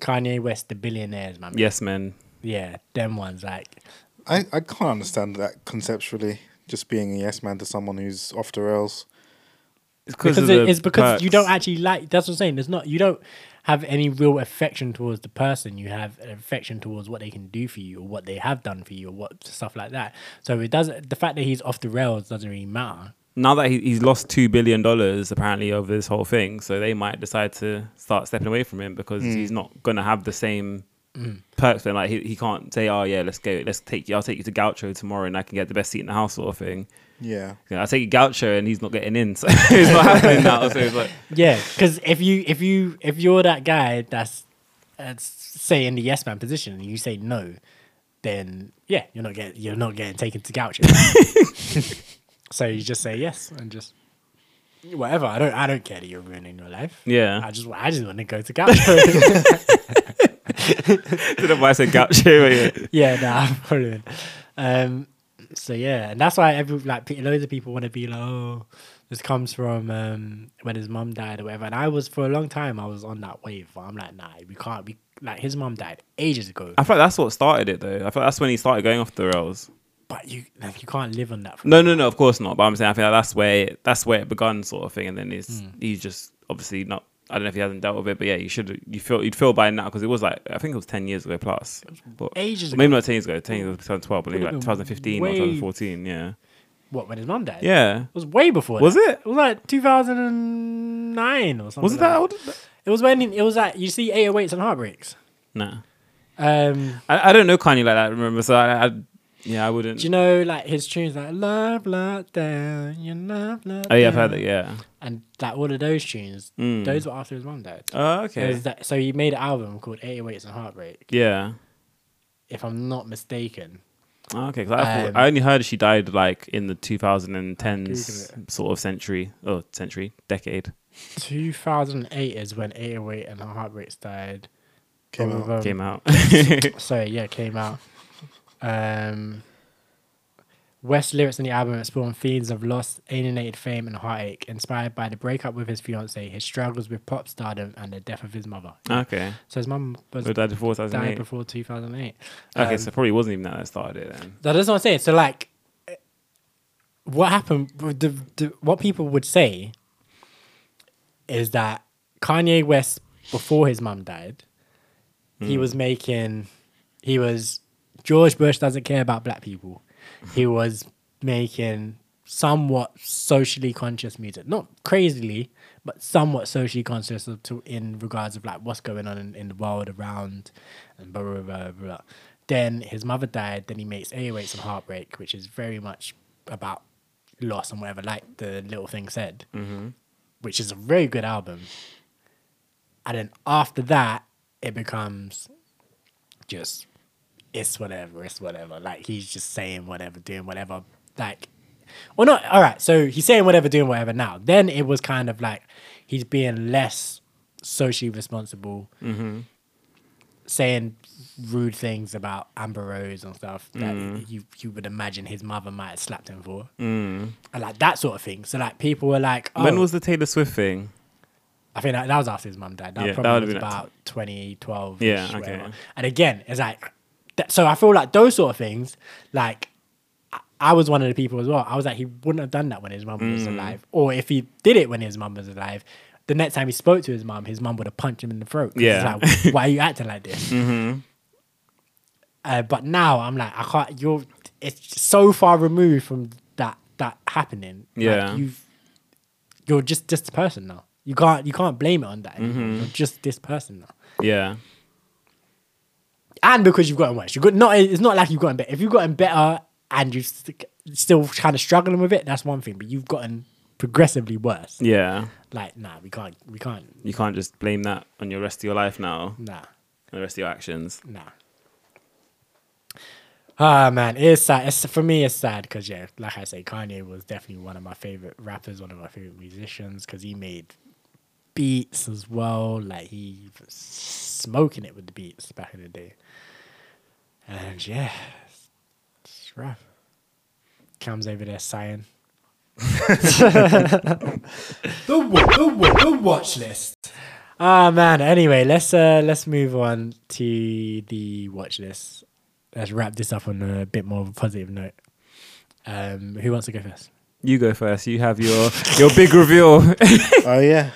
Kanye West, the billionaires, man. yes, man. Yeah, them ones like. I, I can't understand that conceptually. Just being a yes man to someone who's off the rails. It's because of it- the it's because you don't actually like. That's what I'm saying. There's not you don't have any real affection towards the person. You have an affection towards what they can do for you or what they have done for you or what stuff like that. So it doesn't. The fact that he's off the rails doesn't really matter. Now that he, he's lost two billion dollars apparently over this whole thing, so they might decide to start stepping away from him because Hmm. he's not gonna have the same Mm. perks. Then like he, he can't say, oh yeah, let's go, let's take you, I'll take you to Gaucho tomorrow and I can get the best seat in the house sort of thing. Yeah. You know, I'll take you Gaucho and he's not getting in, so it's not happening now. So it's like Yeah, because if you if you if you're that guy that's, that's say in the yes man position and you say no, then yeah, you're not getting you're not getting taken to Gaucho. so you just say yes and just whatever. I don't I don't care that you're ruining your life. yeah. I just I just want to go to Gaucho. why I said Gaucho. yeah. nah, I'm following. Um, so yeah, and that's why every like loads of people want to be like, oh, this comes from um when his mum died or whatever. And I was for a long time I was on that wave. But I'm like, nah, we can't. We like his mum died ages ago, I like that's what started it though. I like that's when he started going off the rails. But you like you can't live on that. For No, no, no. Of course not. But I'm saying I feel like that's where it, that's where it begun, sort of thing. And then he's Hmm. he's just obviously not. I don't know if he hasn't dealt with it, but yeah, you should. You feel you'd feel by now because it was like I think it was ten years ago plus. But, ages maybe ago. not ten years ago. Ten years ago, 2012, but maybe like Would've been 2015 or 2014. Yeah, What when his mum died? yeah. it was way before. Was that. it? It was like 2009 or something. Was it like that old? It was when it was like you see 808s and heartbreaks. Nah. Um, I, I don't know Kanye like that. Remember, so I, I yeah, I wouldn't. do you know like his tunes like Love Lockdown, Down, you love Lockdown, oh yeah, I've heard that. Yeah. and like all of those tunes, Mm. those were after his mum died. Oh So okay. is that- so he made an album called 808s and Heartbreak, Yeah. if I'm not mistaken. Oh, okay, 'cause I, Um, I only heard she died like in the 2010s sort of century, oh century, decade. 2008 is when 808 and Heartbreaks died. Came Of, out. um, Came out. So yeah, came out. Um, West lyrics in the album explore feelings of loss, alienated fame, and heartache, inspired by the breakup with his fiancee, his struggles with pop stardom, and the death of his mother. okay. So his mum was died before died 2008? before 2008. Okay, Um, so probably wasn't even that that started it then. That is what I'm saying. So like, what happened? The, the, what people would say is that Kanye West, before his mum died, he was making, he was George Bush doesn't care about black people. He mm-hmm. was making somewhat socially conscious music, not crazily, but somewhat socially conscious of to, in regards of like what's going on in, in the world around and blah, blah, blah, blah. Then his mother died. Then he makes 808s and Heartbreak, which is very much about loss and whatever, like the little thing said, mm-hmm. which is a very good album. And then after that, it becomes just it's whatever, it's whatever. Like he's just saying whatever, doing whatever. Like, well, not all right. So he's saying whatever, doing whatever now. Then it was kind of like he's being less socially responsible, mm-hmm. saying rude things about Amber Rose and stuff that mm. you you would imagine his mother might have slapped him for, mm. and like that sort of thing. So like people were like, oh, When was the Taylor Swift thing? I think that, that was after his mum died. That Yeah, that probably would've was been about 2012. Yeah, okay. And again, it's like, that, so I feel like those sort of things, like, I, I was one of the people as well. I was like, he wouldn't have done that when his mum was Mm. alive. Or if he did it when his mum was alive, the next time he spoke to his mum, his mum would have punched him in the throat. Yeah. Like, why are you acting like this? Mm-hmm. Uh, but now I'm like, I can't, you're, it's so far removed from that, that happening. Like, Yeah. you've, you're just this person now. You can't you can't blame it on that. Mm-hmm. You're just this person now. Yeah. And because you've gotten worse, you've got not. It's not like you've gotten better. If you've gotten better and you're st- still kind of struggling with it, that's one thing. But you've gotten progressively worse. Yeah. Like nah, we can't. We can't. You can't just blame that on your rest of your life now, Nah, and the rest of your actions. nah. Ah man, it's sad. It's, for me, it's sad because yeah, like I say, Kanye was definitely one of my favorite rappers, one of my favorite musicians because he made beats as well. Like he was smoking it with the beats back in the day. And yeah, it's, it's rough. Comes over there sighing. the, wa- the, wa- the watch list. Ah man. Anyway, let's uh let's move on to the watch list. Let's wrap this up on a bit more of a positive note. Um, who wants to go first? You go first. You have your your big reveal. Oh yeah.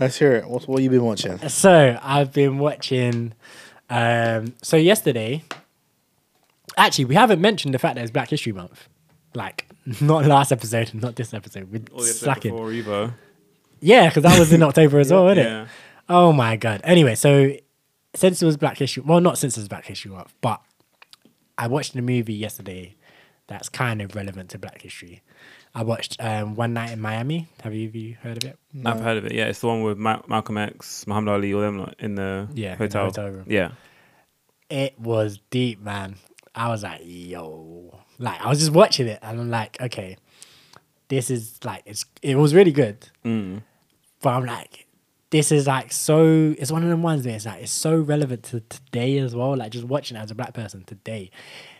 Let's hear it. What what you been watching? So I've been watching. Um, so yesterday, actually, we haven't mentioned the fact that it's Black History Month. Like, not last episode, not this episode. We're slacking. before Evo. Yeah, because that was in October as well, wasn't it? Oh my god. Anyway, so since it was Black History, well, not since it was Black History Month, but I watched a movie yesterday that's kind of relevant to Black History. I watched um, One Night in Miami. Have you, have you heard of it? I've heard of it. Yeah, it's the one with Ma- Malcolm X, Muhammad Ali, all them lot in the Yeah, in the hotel. hotel room. Yeah. It was deep, man. I was like, yo, like I was just watching it, and I'm like, okay, this is like it's. It was really good, Mm. but I'm like, this is like so. It's one of them ones that it's like it's so relevant to today as well. Like just watching it as a black person today,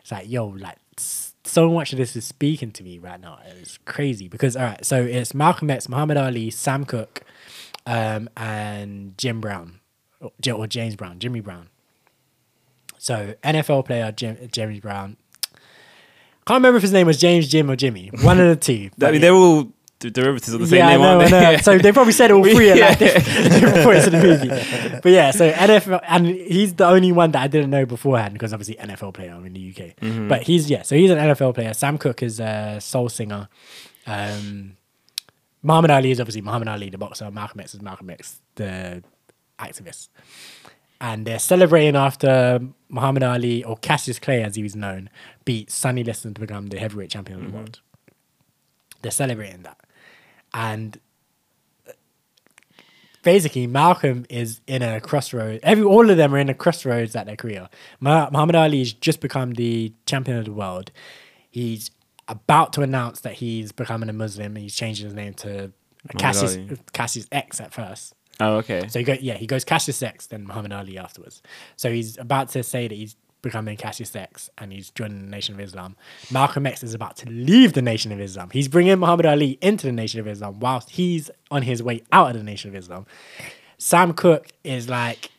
it's like, yo, like s- so much of this is speaking to me right now. It's crazy because all right, so it's Malcolm X, Muhammad Ali, Sam Cooke, um, and Jim Brown, or, or James Brown, Jimmy Brown. So NFL player Jim, James Brown. Can't remember if his name was James, Jim, or Jimmy. One of the two. I mean, they're all derivatives of the same yeah, name, aren't I they? know. So they probably said all three at like different, different points in the movie. But yeah, so NFL, and he's the only one that I didn't know beforehand because obviously NFL player I'm in the UK. Mm-hmm. But he's yeah, so he's an NFL player. Sam Cooke is a soul singer. Um, Muhammad Ali is obviously Muhammad Ali, the boxer. Malcolm X is Malcolm X, the activist. and they're celebrating after Muhammad Ali or Cassius Clay, as he was known, beat Sonny Liston to become the heavyweight champion of the world. They're celebrating that, and uh, basically Malcolm is in a crossroad. Every all of them are in a crossroads at their career. Ma- Muhammad Ali's just become the champion of the world. He's about to announce that he's becoming a Muslim. And he's changing his name to Cassius, Cassius X at first. Oh, okay. So he go, yeah, he goes Cassius X, then Muhammad Ali afterwards. So he's about to say that he's becoming Cassius X and he's joining the Nation of Islam. Malcolm X is about to leave the Nation of Islam. He's bringing Muhammad Ali into the Nation of Islam whilst he's on his way out of the Nation of Islam. Sam Cooke is like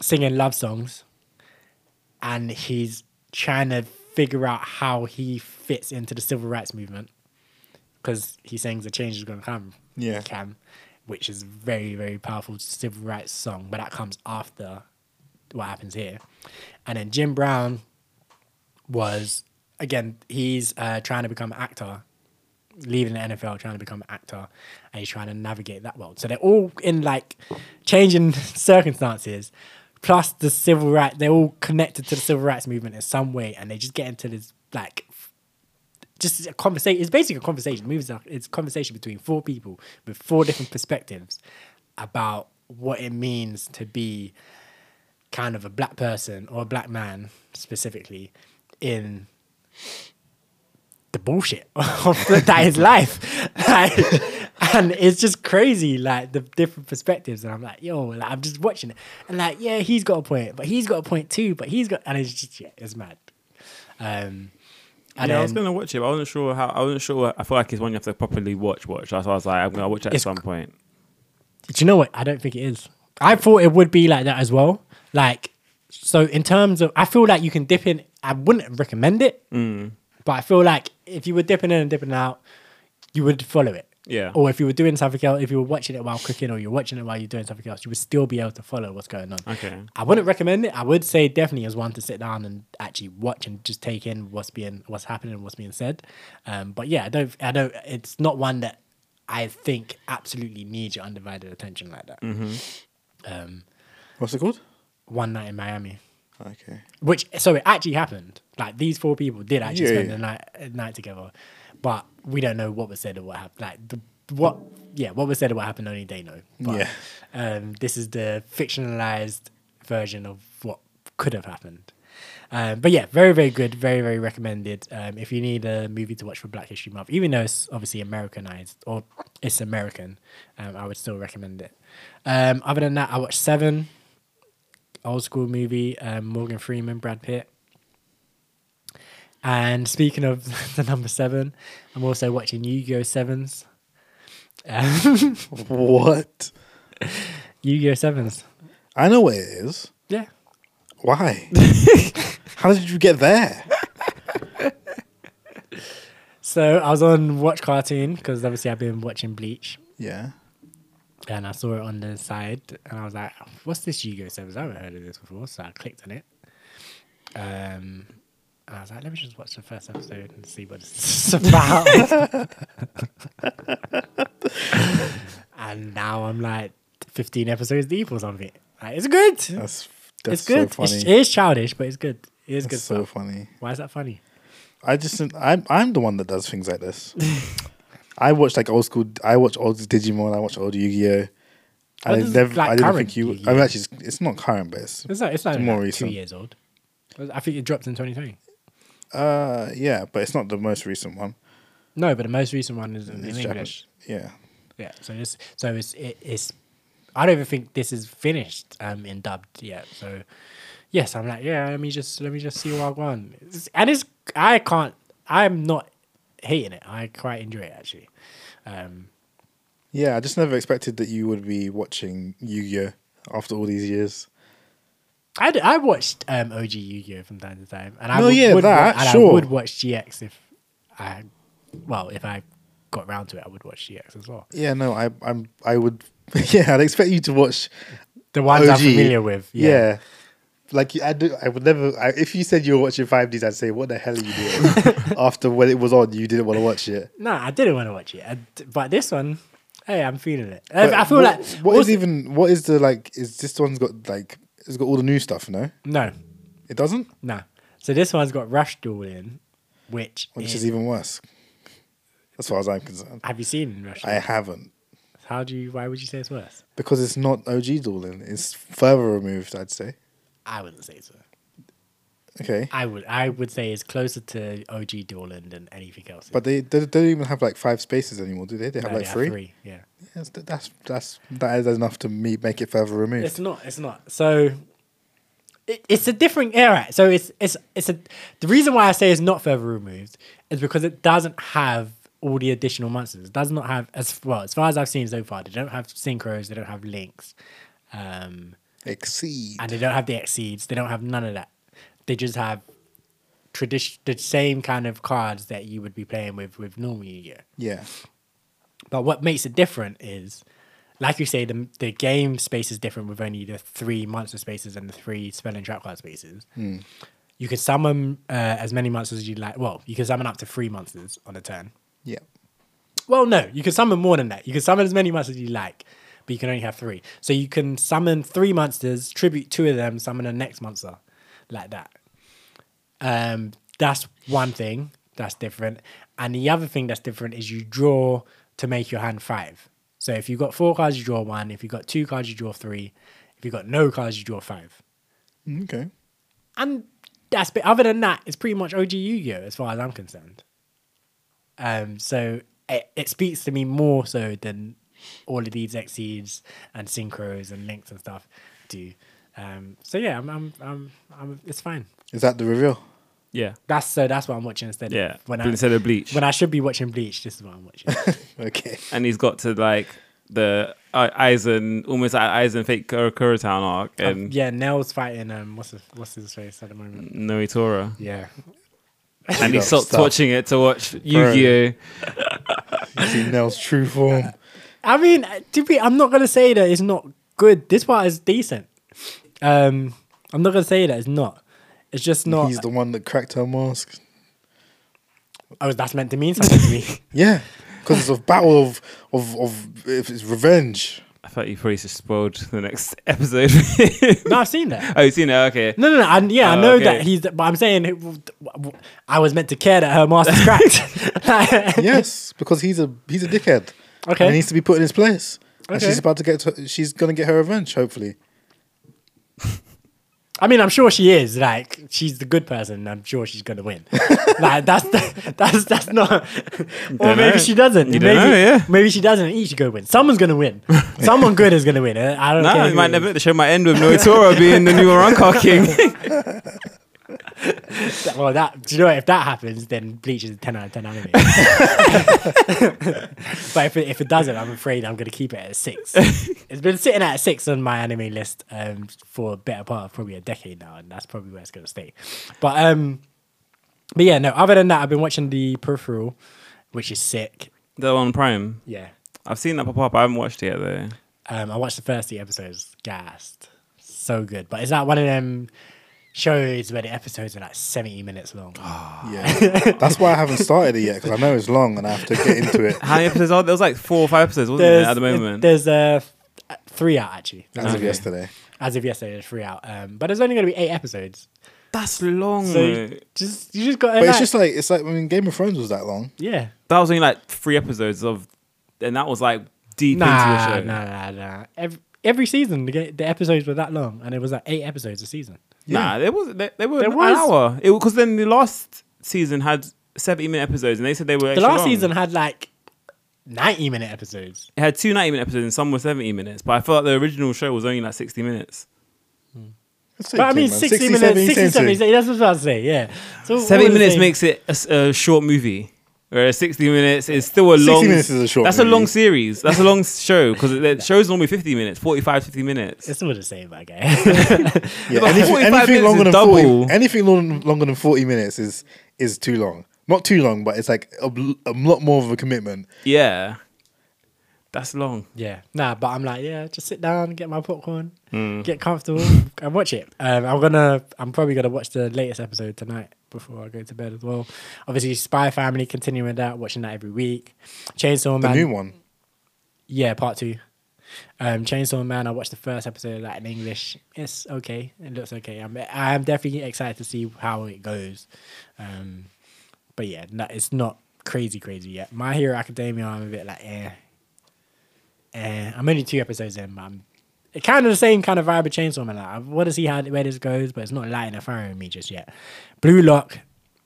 singing love songs and he's trying to figure out how he fits into the civil rights movement because he sings the change is going to come Yeah. Cam, which is very, very powerful civil rights song, but that comes after what happens here. And then Jim Brown was again, he's uh, trying to become an actor, leaving the NFL, trying to become an actor, and he's trying to navigate that world. So they're all in like changing circumstances. Plus the civil rights, they're all connected to the civil rights movement in some way, and they just get into this like just a conversation. It's basically a conversation. Movies are, it's conversation between four people with four different perspectives about what it means to be kind of a black person or a black man specifically in the bullshit of that is life. Like, and it's just crazy, like the different perspectives. And I'm like, yo, like, I'm just watching it. And like, yeah, he's got a point, but he's got a point too, but he's got, and it's just, yeah, it's mad. Um, and yeah, I was gonna watch it, but I wasn't sure how. I wasn't sure. I feel like it's one you have to properly watch. Watch. That's why I was like, I'm gonna watch it at some point. Do you know what? I don't think it is. I thought it would be like that as well. Like, so in terms of, I feel like you can dip in. I wouldn't recommend it, but I feel like if you were dipping in and dipping out, you would follow it. Yeah. Or if you were doing something else, if you were watching it while cooking, or you're watching it while you're doing something else, you would still be able to follow what's going on. Okay. I wouldn't recommend it. I would say definitely as one to sit down and actually watch and just take in what's being what's happening and what's being said. Um, but yeah, I don't. I don't. It's not one that I think absolutely needs your undivided attention like that. Um, What's it called? One night in Miami, Okay. which so it actually happened. Like these four people did actually Yeah, spend yeah. the night a night together, but we don't know what was said or what happened. Like the what, yeah, what was said or what happened only they know. But, Yeah. um, this is the fictionalized version of what could have happened. Um, but yeah, very, very good. Very, very recommended. Um, if you need a movie to watch for Black History Month, even though it's obviously Americanized or it's American, um, I would still recommend it. Um, other than that, I watched Seven, old school movie, um, Morgan Freeman, Brad Pitt. And speaking of the number seven, I'm also watching Yu-Gi-Oh! Sevens. Um, What? Yu-Gi-Oh! Sevens. I know what it is. Yeah. Why? How did you get there? So I was on Watch Cartoon because obviously I've been watching Bleach. Yeah. And I saw it on the side, and I was like, "What's this Yu-Gi-Oh Sevens? I haven't heard of this before." So I clicked on it. Um, and I was like, "Let me just watch the first episode and see what it's about." and now I'm like 15 episodes deep or something. Like, it's good. That's that's it's good. so It's, funny. it is childish, but it's good. It is good so stuff. funny. Why is that funny? I just I'm I'm the one that does things like this. I watch like old school. I watch old Digimon. I watch old Yu Gi Oh. I never. like, I didn't think you. I mean, actually, it's, it's not current, but it's. It's not. It's not It's more like recent. two years old. I think it dropped in 2020. Uh, yeah, but it's not the most recent one. No, but the most recent one is in, It's in Japan- English. Yeah. Yeah, so this, so it's it, it's. I don't even think this is finished um in dubbed yet. So, yes, I'm like, yeah, let me just let me just see what I want. It's- And it's I can't. I'm not hating it. I quite enjoy it actually. Um, Yeah, I just never expected that you would be watching Yu Gi Oh after all these years. I, d- I watched um OG Yu-Gi-Oh from time to time, and I No, would, yeah, would that, and sure. I would watch GX if I, well, if I got round to it, I would watch GX as well. Yeah, no, I I'm I would. Yeah, I'd expect you to watch. The ones I'm familiar with, Yeah. yeah. Like I do, I would never. I, if you said you were watching Five Ds, I'd say, "What the hell are you doing?" After when it was on, you didn't want to watch it. No, I didn't want to watch it, I but this one, hey, I'm feeling it. I- But I feel what- like what is even what is the like? Is this one's got like it's got all the new stuff. No, No, it doesn't, no. So this one's got Rush Duel in, which, which is, is even worse, as far as I'm concerned. Have you seen Rush? I haven't How do you? Why would you say it's worse? because it's not OG dueling. It's further removed. I'd say. I wouldn't say so. Okay, I would. I would say it's closer to OG Dueling than anything else. but they, they don't even have like five spaces anymore, do they? They have No, like they three. three. Yeah. Yes, th- that's that's that is enough to me make it further removed. It's not. It's not. So it, it's a different era. So it's it's it's a. The reason why I say it's not further removed is because it doesn't have all the additional monsters. It does not have as well as far as I've seen so far. They don't have synchros. They don't have links, um, Exceed. and they don't have the exceeds. They don't have none of that. They just have tradition the same kind of cards that you would be playing with with normal Yu-Gi-Oh. yeah. But what makes it different is, like you say, the the game space is different with only the three monster spaces and the three spell and trap card spaces. You can summon uh, as many monsters as you like. Well, you can summon up to three monsters on a turn. Yeah. Well, no, you can summon more than that. You can summon as many monsters as you like, but you can only have three. So you can summon three monsters, tribute two of them, summon the next monster, like that. Um, that's one thing that's different, and the other thing that's different is you draw to make your hand five. So if you've got four cards, you draw one. If you've got two cards, you draw three. If you've got no cards, you draw five. Okay. And that's but other than that, it's pretty much OG Yu-Gi-Oh as far as I'm concerned. Um, so it, it speaks to me more so than all of these exceeds and synchros and links and stuff do. Um, so yeah, I'm, I'm, I'm, I'm, it's fine. Is that the reveal? Yeah. That's so that's what I'm watching instead. Yeah. Of when I Instead of Bleach. when I should be watching Bleach, this is what I'm watching. Okay. and he's got to like the uh, Aizen, almost like Aizen fake Kur- Kuratown arc, Um, and yeah, Nell's fighting. Um, what's his, what's his face at the moment? Nnoitra. Yeah, And he Stop, stopped watching it to watch Yu-Gi-Oh. You see Nell's true form. I mean, to be, I'm not gonna say that it's not good. This part is decent. Um, I'm not gonna say that it's not. It's just not. He's the one that cracked her mask. oh, that's meant to mean something to me. Yeah. Because it's a battle of, of, of if it's revenge. I thought you probably just spoiled the next episode. no, I've seen that. oh, you've seen it? Okay. No, no, no. I, yeah, I Oh, know okay. that he's. But I'm saying, I was meant to care that her master's cracked. Yes, because he's a he's a dickhead. Okay. And he needs to be put in his place. And Okay. she's about to get to, she's gonna get her revenge, hopefully. I mean, I'm sure she is. Like, she's the good person. I'm sure she's gonna win. like, that's the, that's that's not. or Don't maybe know. she doesn't. You maybe, don't know, yeah. Maybe she doesn't. Each go win. Someone's gonna win. Someone good is gonna win. I don't No, care. you who might it never. is. The show might end with Nnoitra being the new Arrancar king. Well, that do you know what? if that happens, then Bleach is a ten out of ten anime. but if it, if it doesn't, I'm afraid I'm going to keep it at a six. it's been sitting at a six on my anime list um, for a better part of probably a decade now, and that's probably where it's going to stay. But um, but yeah, no. Other than that, I've been watching the Peripheral, which is sick. the one on Prime. Yeah, I've seen that pop up. I haven't watched it yet though. um, I watched the first three episodes. Gassed, so good. But is that one of them shows where the episodes are like seventy minutes long. Yeah. That's why I haven't started it yet, because I know it's long and I have to get into it How many episodes are there? was like four or five episodes, wasn't there's there, at the moment? there's uh, th- three out actually. as of Okay. yesterday. As of yesterday, there's three out. Um, but there's only going to be eight episodes. That's long. So mate. just you just got. But it's just like it's like I mean Game of Thrones was that long. yeah. that was only like three episodes of, and that was like deep into Nah, the nah, show. nah, nah. Every, every season, the, ga- the episodes were that long, and it was like eight episodes a season. Nah, there was they, they were There an was. hour. It because then the last season had seventy minute episodes, and they said they were The extra last long. season had like ninety minute episodes. It had two 90 minute episodes and some were 70 minutes, but I felt like the original show was only like 60 minutes. Hmm. But I mean, man. 60, 60, minutes, 70, 60, same 70, thing. that's what I was about to say, yeah. So 70 all minutes same. makes it a, s- a short movie, whereas 60 minutes is still a 60 long. minutes is a short That's a long series. That's a long show because the show's normally 50 minutes, 45, 50 minutes. It's all the same, I guess. Yeah, But anything, 45 anything minutes longer is than double. 40, anything long, longer than forty minutes is is too long. Not too long, but it's like a, a lot more of a commitment. Yeah. That's long. yeah, nah, but I'm like, yeah, just sit down, get my popcorn, Mm. get comfortable, and watch it. Um, I'm gonna, I'm probably gonna watch the latest episode tonight before I go to bed as well. Obviously, Spy Family, continuing that, watching that every week. Chainsaw Man. The new one. yeah, part two. Um, Chainsaw Man. I watched the first episode of that in English. It's okay. It looks okay. I'm I'm definitely excited to see how it goes. Um, but yeah, no, it's not crazy crazy yet. My Hero Academia. I'm a bit like eh. Eh, I'm only two episodes in, but I'm kind of the same kind of vibe of Chainsaw Man. Like, I want to see how where this goes, but it's not lighting a fire in me just yet. Blue Lock,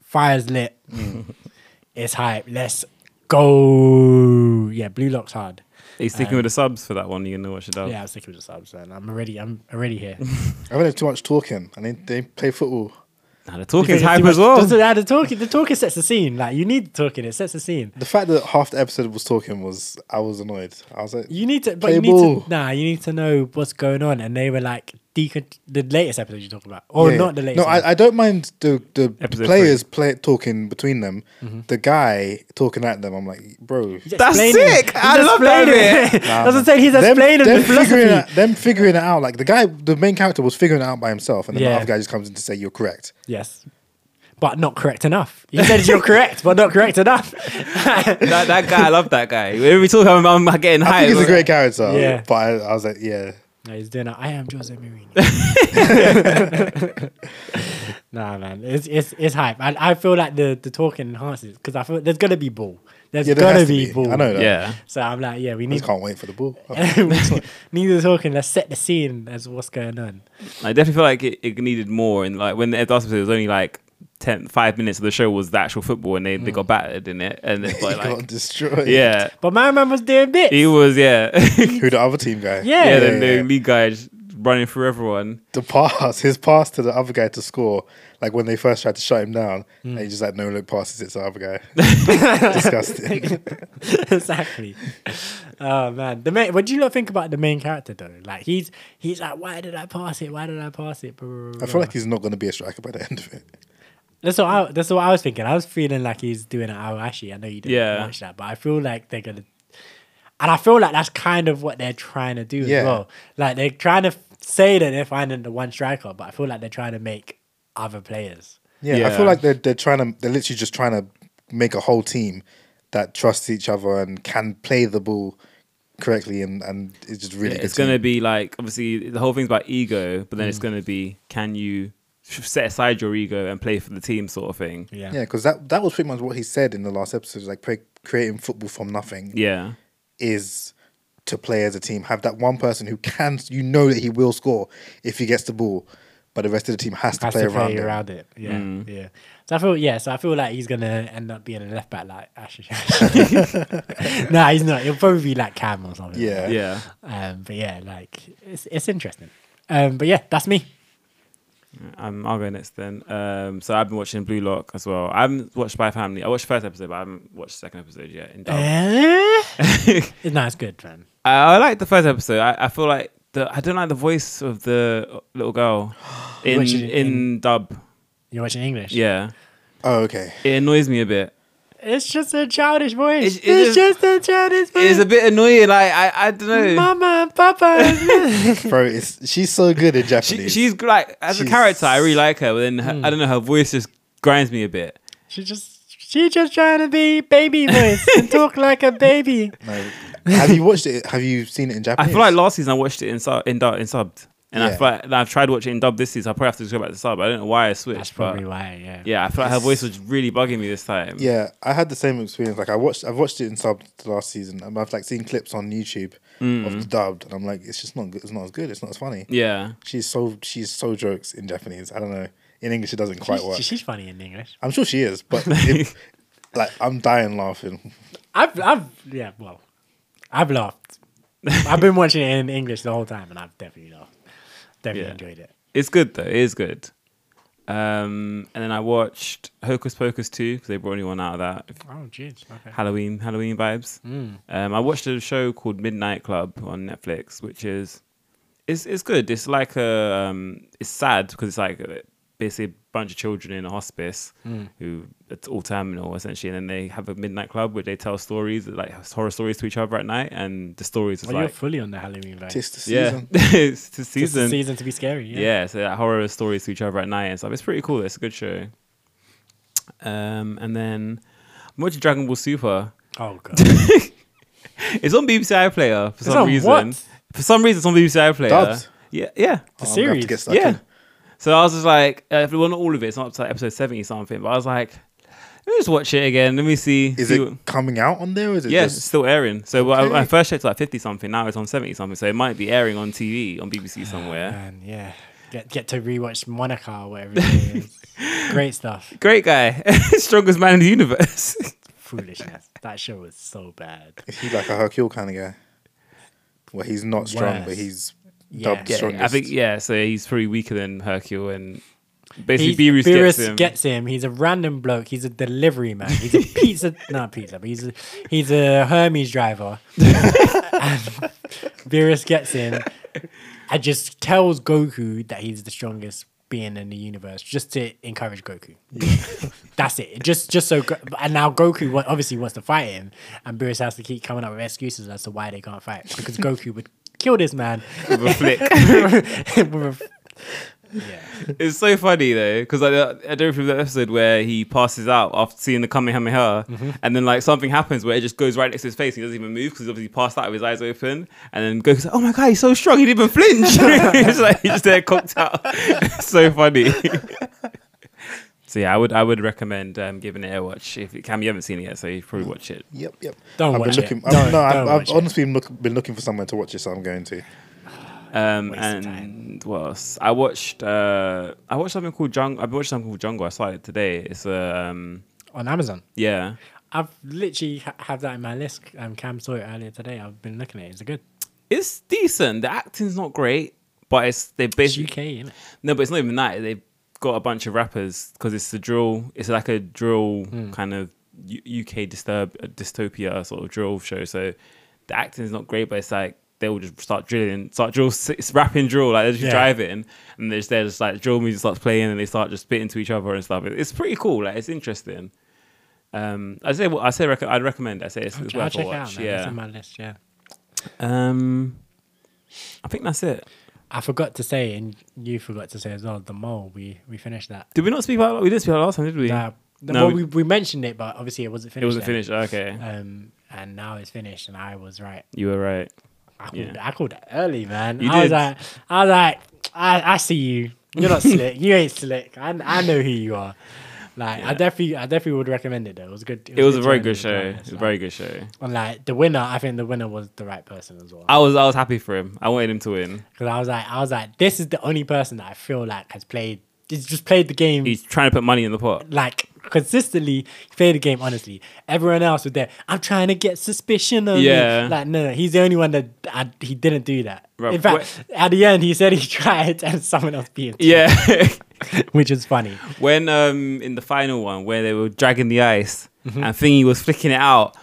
fire's lit. it's hype. Let's go. Yeah, Blue Lock's hard. Are you sticking um, with the subs for that one? You know what she does. Yeah, I'm sticking with the subs, and I'm already, I'm already here. I haven't had too much talking. I need they play football. Nah, the talking's Too hype much- as well. Does it- yeah, the talking, the talking sets the scene. Like you need the talking. It sets the scene. The fact that half the episode was talking was I was annoyed. I was like, You need to, but you need ball. to. Nah, you need to know what's going on. And they were like, decon- the latest episode you're talking about, or Yeah. not the latest. No, I, I don't mind the the Episode players play talking between them. Mm-hmm. The guy talking at them, I'm like, bro. That's sick. he's I love that explaining- bit. That's what I'm saying. He's them, explaining them the philosophy. figuring it, them figuring it out. Like the guy, the main character was figuring it out by himself, and then Yeah. the other guy just comes in to say you're correct. Yes. But not correct enough. He said you're correct, but not correct enough. that, that guy, I love that guy. Whenever we talk, I'm, I'm getting I think he's a great character. Yeah. but I, I was like, yeah. No, he's doing it. I am Jose Mourinho. nah, man, it's it's it's hype. I, I feel like the the talking enhances because I feel there's gonna be ball. There's Yeah, there gonna has to be, be. ball. I know that. Yeah. So I'm like, yeah, we I need just can't wait for the ball. need the talking. Let's set the scene as what's going on. I definitely feel like it, it needed more. And like when the last episode was only like 10, five minutes of the show was the actual football, and they, they got battered in it. And it's he like, got destroyed. yeah, But my man was doing bits. he was yeah, Who the other team guy? Yeah. yeah. The, yeah, the yeah. league guy running through everyone. The pass, his pass to the other guy to score, like when they first tried to shut him down, Hmm. and he just like no look passes it to the other guy. Disgusting. exactly. Oh man, the main. What do you not think about the main character though? Like he's he's like, why did I pass it? Why did I pass it? Blah, blah, blah, I feel like he's not going to be a striker by the end of it. That's what I that's what I was thinking. I was feeling like he's doing it. Oh, actually, I know you didn't Yeah. watch that, but I feel like they're gonna. And I feel like that's kind of what they're trying to do Yeah. as well. Like they're trying to say that they're finding the one striker, but I feel like they're trying to make other players. Yeah, I feel like they're they're trying to they're literally just trying to make a whole team that trusts each other and can play the ball correctly and and it's just really good it's going to be like obviously the whole thing's about ego, but then it's mm. going to be can you set aside your ego and play for the team sort of thing. Yeah. yeah because that that was pretty much what he said in the last episode like pre- creating football from nothing Yeah. is to play as a team have that one person who can you know that he will score if he gets the ball but the rest of the team has to Has play to around play him. around it. Yeah, Mm. yeah. So I feel yeah. So I feel like he's gonna end up being a left back like Ashley. nah, he's not. He'll probably be like Cam or something. Yeah. Yeah. Um, but yeah, like it's it's interesting. Um, but yeah, that's me. Um, I'll go next then. Um, so I've been watching Blue Lock as well. I haven't watched Spy Family. I watched the first episode, but I haven't watched the second episode yet. In dub. Eh? no, it's good, man. I, I like the first episode. I, I feel like the I don't like the voice of the little girl in in, in- dub. You're watching English. Yeah, oh okay it annoys me a bit. It's just a childish voice. It's- It's, it's just a childish voice. It's a bit annoying. Like I I don't know. Mama, Papa. bro it's she's so good in She, Japanese she's like as a character, I really like her, but then her, Hmm. I don't know. Her voice just grinds me a bit. she just she just trying to be baby voice and talk like a baby. No. have you watched it have you seen it in Japanese? I feel like last season I watched it in sub in, in subbed, and I Yeah. feel like and I've tried watching it in dub this season. I probably have to just go back to sub. I don't know why I switched, That's but probably why. Yeah. yeah, I feel like her voice was really bugging me this time. Yeah, I had the same experience. Like I watched, I've watched it in sub the last season, and I've like seen clips on YouTube of mm. the dubbed, and I'm like, it's just not good. It's not as good. It's not as funny. yeah. She's so she's so jokes in Japanese. I don't know. In English, it doesn't quite She's, work. she's funny in English. I'm sure she is, but it, like I'm dying laughing. I've, I've, yeah, well, I've laughed. I've been watching it in English the whole time, and I've definitely laughed. Definitely Yeah. enjoyed it. It's good though. It is good. Um, and then I watched Hocus Pocus 2 because they brought a new one out of that. Oh, jeez. Okay. Halloween, Halloween vibes. Mm. Um, I watched a show called Midnight Club on Netflix, which is it's it's good. It's like a um, it's sad because it's like basically bunch of children in a hospice Mm. who it's all terminal essentially, and then they have a midnight club where they tell stories like horror stories to each other at night, and the stories is Well, you're like fully on the Halloween vibe. Tis the yeah, it's the It's the season. season to be scary. Yeah. Yeah, so that horror stories to each other at night and stuff. It's pretty cool. It's a good show. Um, and then I'm watching Dragon Ball Super. Oh god. It's on BBC iPlayer for It's some on reason. what? For some reason, it's on BBC iPlayer. Dubbed? Yeah, yeah. The I'm gonna have series. to get stuck yeah. in. So I was just like, uh, well, not all of it. It's not up to like episode seventy something. But I was like, let me just watch it again. Let me see. Is see it what- coming out on there? Or is it yeah, it's still airing. So when I, I first checked, it's like fifty something. Now it's on seventy something. So it might be airing on TV on BBC somewhere. Man, yeah. Get get to rewatch Monaka or whatever it is. Great stuff. Great guy, strongest man in the universe. Foolishness. That show was so bad. He's like a Hercule kind of guy? Well, he's not strong, but he's Yeah. dubbed yeah, strongest. I think yeah. So he's probably weaker than Hercule, and basically He's- Beerus, Beerus gets him. He's a random bloke. He's a delivery man. He's a pizza, not pizza, but he's a, he's a Hermes driver. and Beerus gets him and just tells Goku that he's the strongest being in the universe, just to encourage Goku. That's it. Just just so, and now Goku obviously wants to fight him, and Beerus has to keep coming up with excuses as to why they can't fight because Goku would kill this man with a flick. with a- yeah. It's so funny though, because I, I don't remember the episode where he passes out after seeing the Kamehameha, Mm-hmm. and then like something happens where it just goes right next to his face. And He doesn't even move because he's obviously passed out with his eyes open. And then Goku's like, "Oh my god, he's so strong! He didn't even flinch." he's like he's just there cocked out. It's so funny. So yeah, I would I would recommend um, giving it a watch if you Cam you haven't seen it yet, so you probably watch it. Yep, yep. Don't I've watch been it. looking. Don't- I've, no, don't I've, I've honestly been, look, been looking for somewhere to watch it, so I'm going to. Um, and what else? I watched uh, I watched something called Jungle. I watched something called Jungle. I started it today. It's a um, On Amazon. yeah. I've literally ha- have that in my list. Um, Cam saw it earlier today. I've been looking at it. Is it good? It's decent. The acting's not great, but it's they It's basically UK, isn't it? no, but it's not even that. They've got a bunch of rappers because it's the drill. It's like a drill kind of U- UK disturb uh, dystopia sort of drill show. So the acting is not great, but it's like they'll just start drilling, start drill, it's rapping drill. Like they're just Yeah. driving, and they're just there, just like drill music starts playing, and they start just spitting to each other and stuff. It's pretty cool. Like it's interesting. Um, I say, I say, rec- I'd recommend. I say it's, I'll, it's I'll worth a check it watch. out. Man. It's yeah. my list. Yeah. Um, I think that's it. I forgot to say, and you forgot to say as well. The mole. We we finished that. Did we not speak about? We didn't speak about it last time, did we? No, well, we- we, mentioned it, but obviously it wasn't finished. it wasn't then. finished. Okay, Um, and now it's finished, and I was right. you were right. I called, Yeah. I called it early, man. You I was did. like, I was like, I, I see you. You're not slick. You ain't slick. I, I know who you are. Like, I definitely, I definitely would recommend it. Though it was good. It was a very good show. honest. It was a very good show. And like the winner, I think the winner was the right person as well. I was I was happy for him. I wanted him to win. Because I was like, I was like, this is the only person that I feel like has played, he's just played the game He's trying to put money in the pot. like consistently. He played the game honestly. Everyone else was there. I'm trying to get suspicion of Yeah. me. Like no, no, he's the only one that I, he didn't do that. Right, In fact, at the end, he said he tried and someone else beat him. Yeah. it, which is funny. when um in the final one where they were dragging the ice Mm-hmm. and Thingy was flicking it out,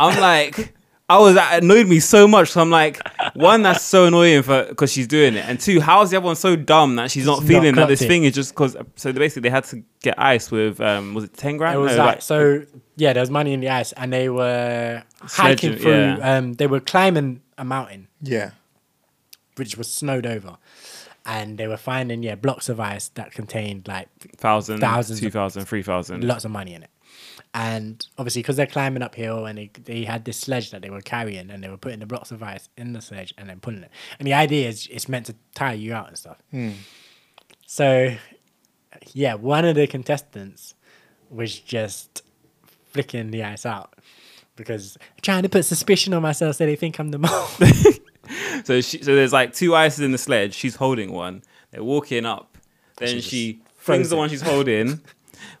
I'm like. I was that annoyed me so much. So I'm like, one, that's so annoying for because she's doing it, and two, how is the other one so dumb that she's not She's feeling not that this it. thing is just because? So basically, they had to get ice with um, was it ten grand? It was No, like so. Yeah, there was money in the ice, and they were hiking through. yeah. Um, they were climbing a mountain, Yeah. which was snowed over, and they were finding yeah blocks of ice that contained like thousand, Thousands two thousand, three thousand. lots of money in it. And obviously, because they're climbing uphill and they, they had this sledge that they were carrying and they were putting the blocks of ice in the sledge and then pulling it. And the idea is it's meant to tire you out and stuff. Hmm. So, yeah, one of the contestants was just flicking the ice out because trying to put suspicion on myself so they think I'm the mole. So she, so there's like two ices in the sledge. She's holding one. They're walking up. Then She she flings the one she's holding,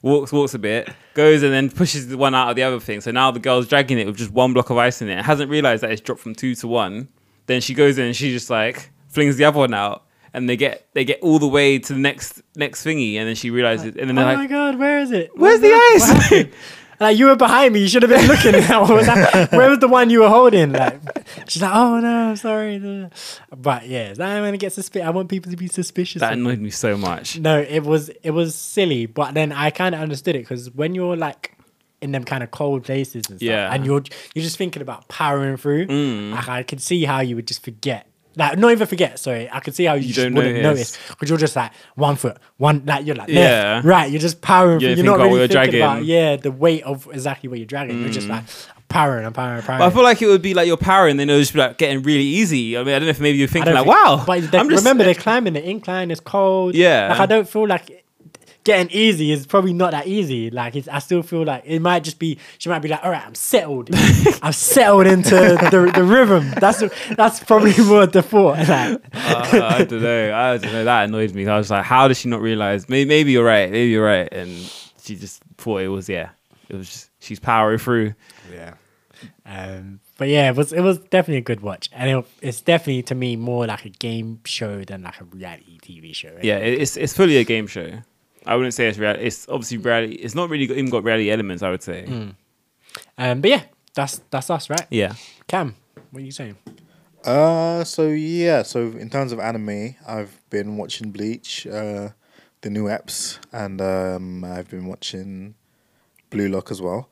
walks walks a bit, goes and then pushes the one out of the other thing. So now the girl's dragging it with just one block of ice in it. Hasn't realized that it's dropped from two to one. Then she goes in and she just like flings the other one out. And they get they get all the way to the next next thingy, and then she realizes, and then oh they're my like, god, where is it? "Where's What the hap- ice?" Like you were behind me, you should have been looking. Was? Where was the one you were holding? Like she's like, oh no, I'm sorry. But yeah, I'm gonna get suspicious. I want people to be suspicious. that annoyed me so much. No, it was it was silly, but then I kind of understood it because when you're like in them kind of cold places and stuff, Yeah. and you're you're just thinking about powering through, Mm. like, I could see how you would just forget Like not even forget. Sorry, I could see how you, You just wouldn't notice. because you're just like one foot, one like you're like Yeah. left, right. You're just powering. You you're not about oh, what really you're thinking about yeah the weight of exactly what you're dragging. You're just mm. like powering and powering and powering. But I feel like it would be like you're powering, then it would just be like getting really easy. I mean, I don't know if maybe you're thinking like, think- wow. But they, I'm just- remember, they're climbing the incline. It's cold. Yeah. Like I don't feel like getting easy is probably not that easy. Like it's, I still feel like it might just be. She might be like, all right, I'm settled. I've settled into the the rhythm. That's that's probably more the thought. Like, uh, I don't know. I don't know. That annoyed me. I was like, how does she not realize? Maybe, maybe you're right. Maybe you're right. And she just thought it was yeah. It was just she's powering through. yeah. Um, but yeah, it was it was definitely a good watch, and it, it's definitely to me more like a game show than like a reality TV show. Yeah, it's it's fully a game show. I wouldn't say it's reality. It's obviously reality. It's not really got, even got reality elements. I would say. Um, but yeah, that's that's us, right? Yeah. Cam, what are you saying? Uh, so yeah, so in terms of anime, I've been watching Bleach, uh, the new eps, and um, I've been watching Blue Lock as well.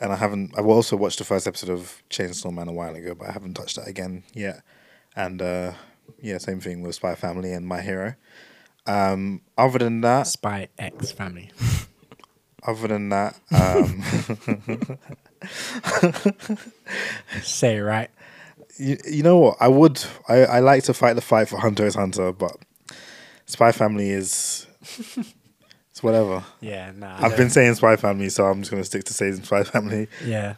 And I haven't. I've also watched the first episode of Chainsaw Man a while ago, but I haven't touched that again yet. And uh, yeah, same thing with Spy Family and My Hero. Um, other than that, Spy X Family. other than that, um, Say it right. you, you know what? I would. I, I like to fight the fight for Hunter x Hunter, but Spy Family is. it's whatever. Yeah, nah. I've been saying Spy Family, so I'm just gonna stick to saying Spy Family. Yeah.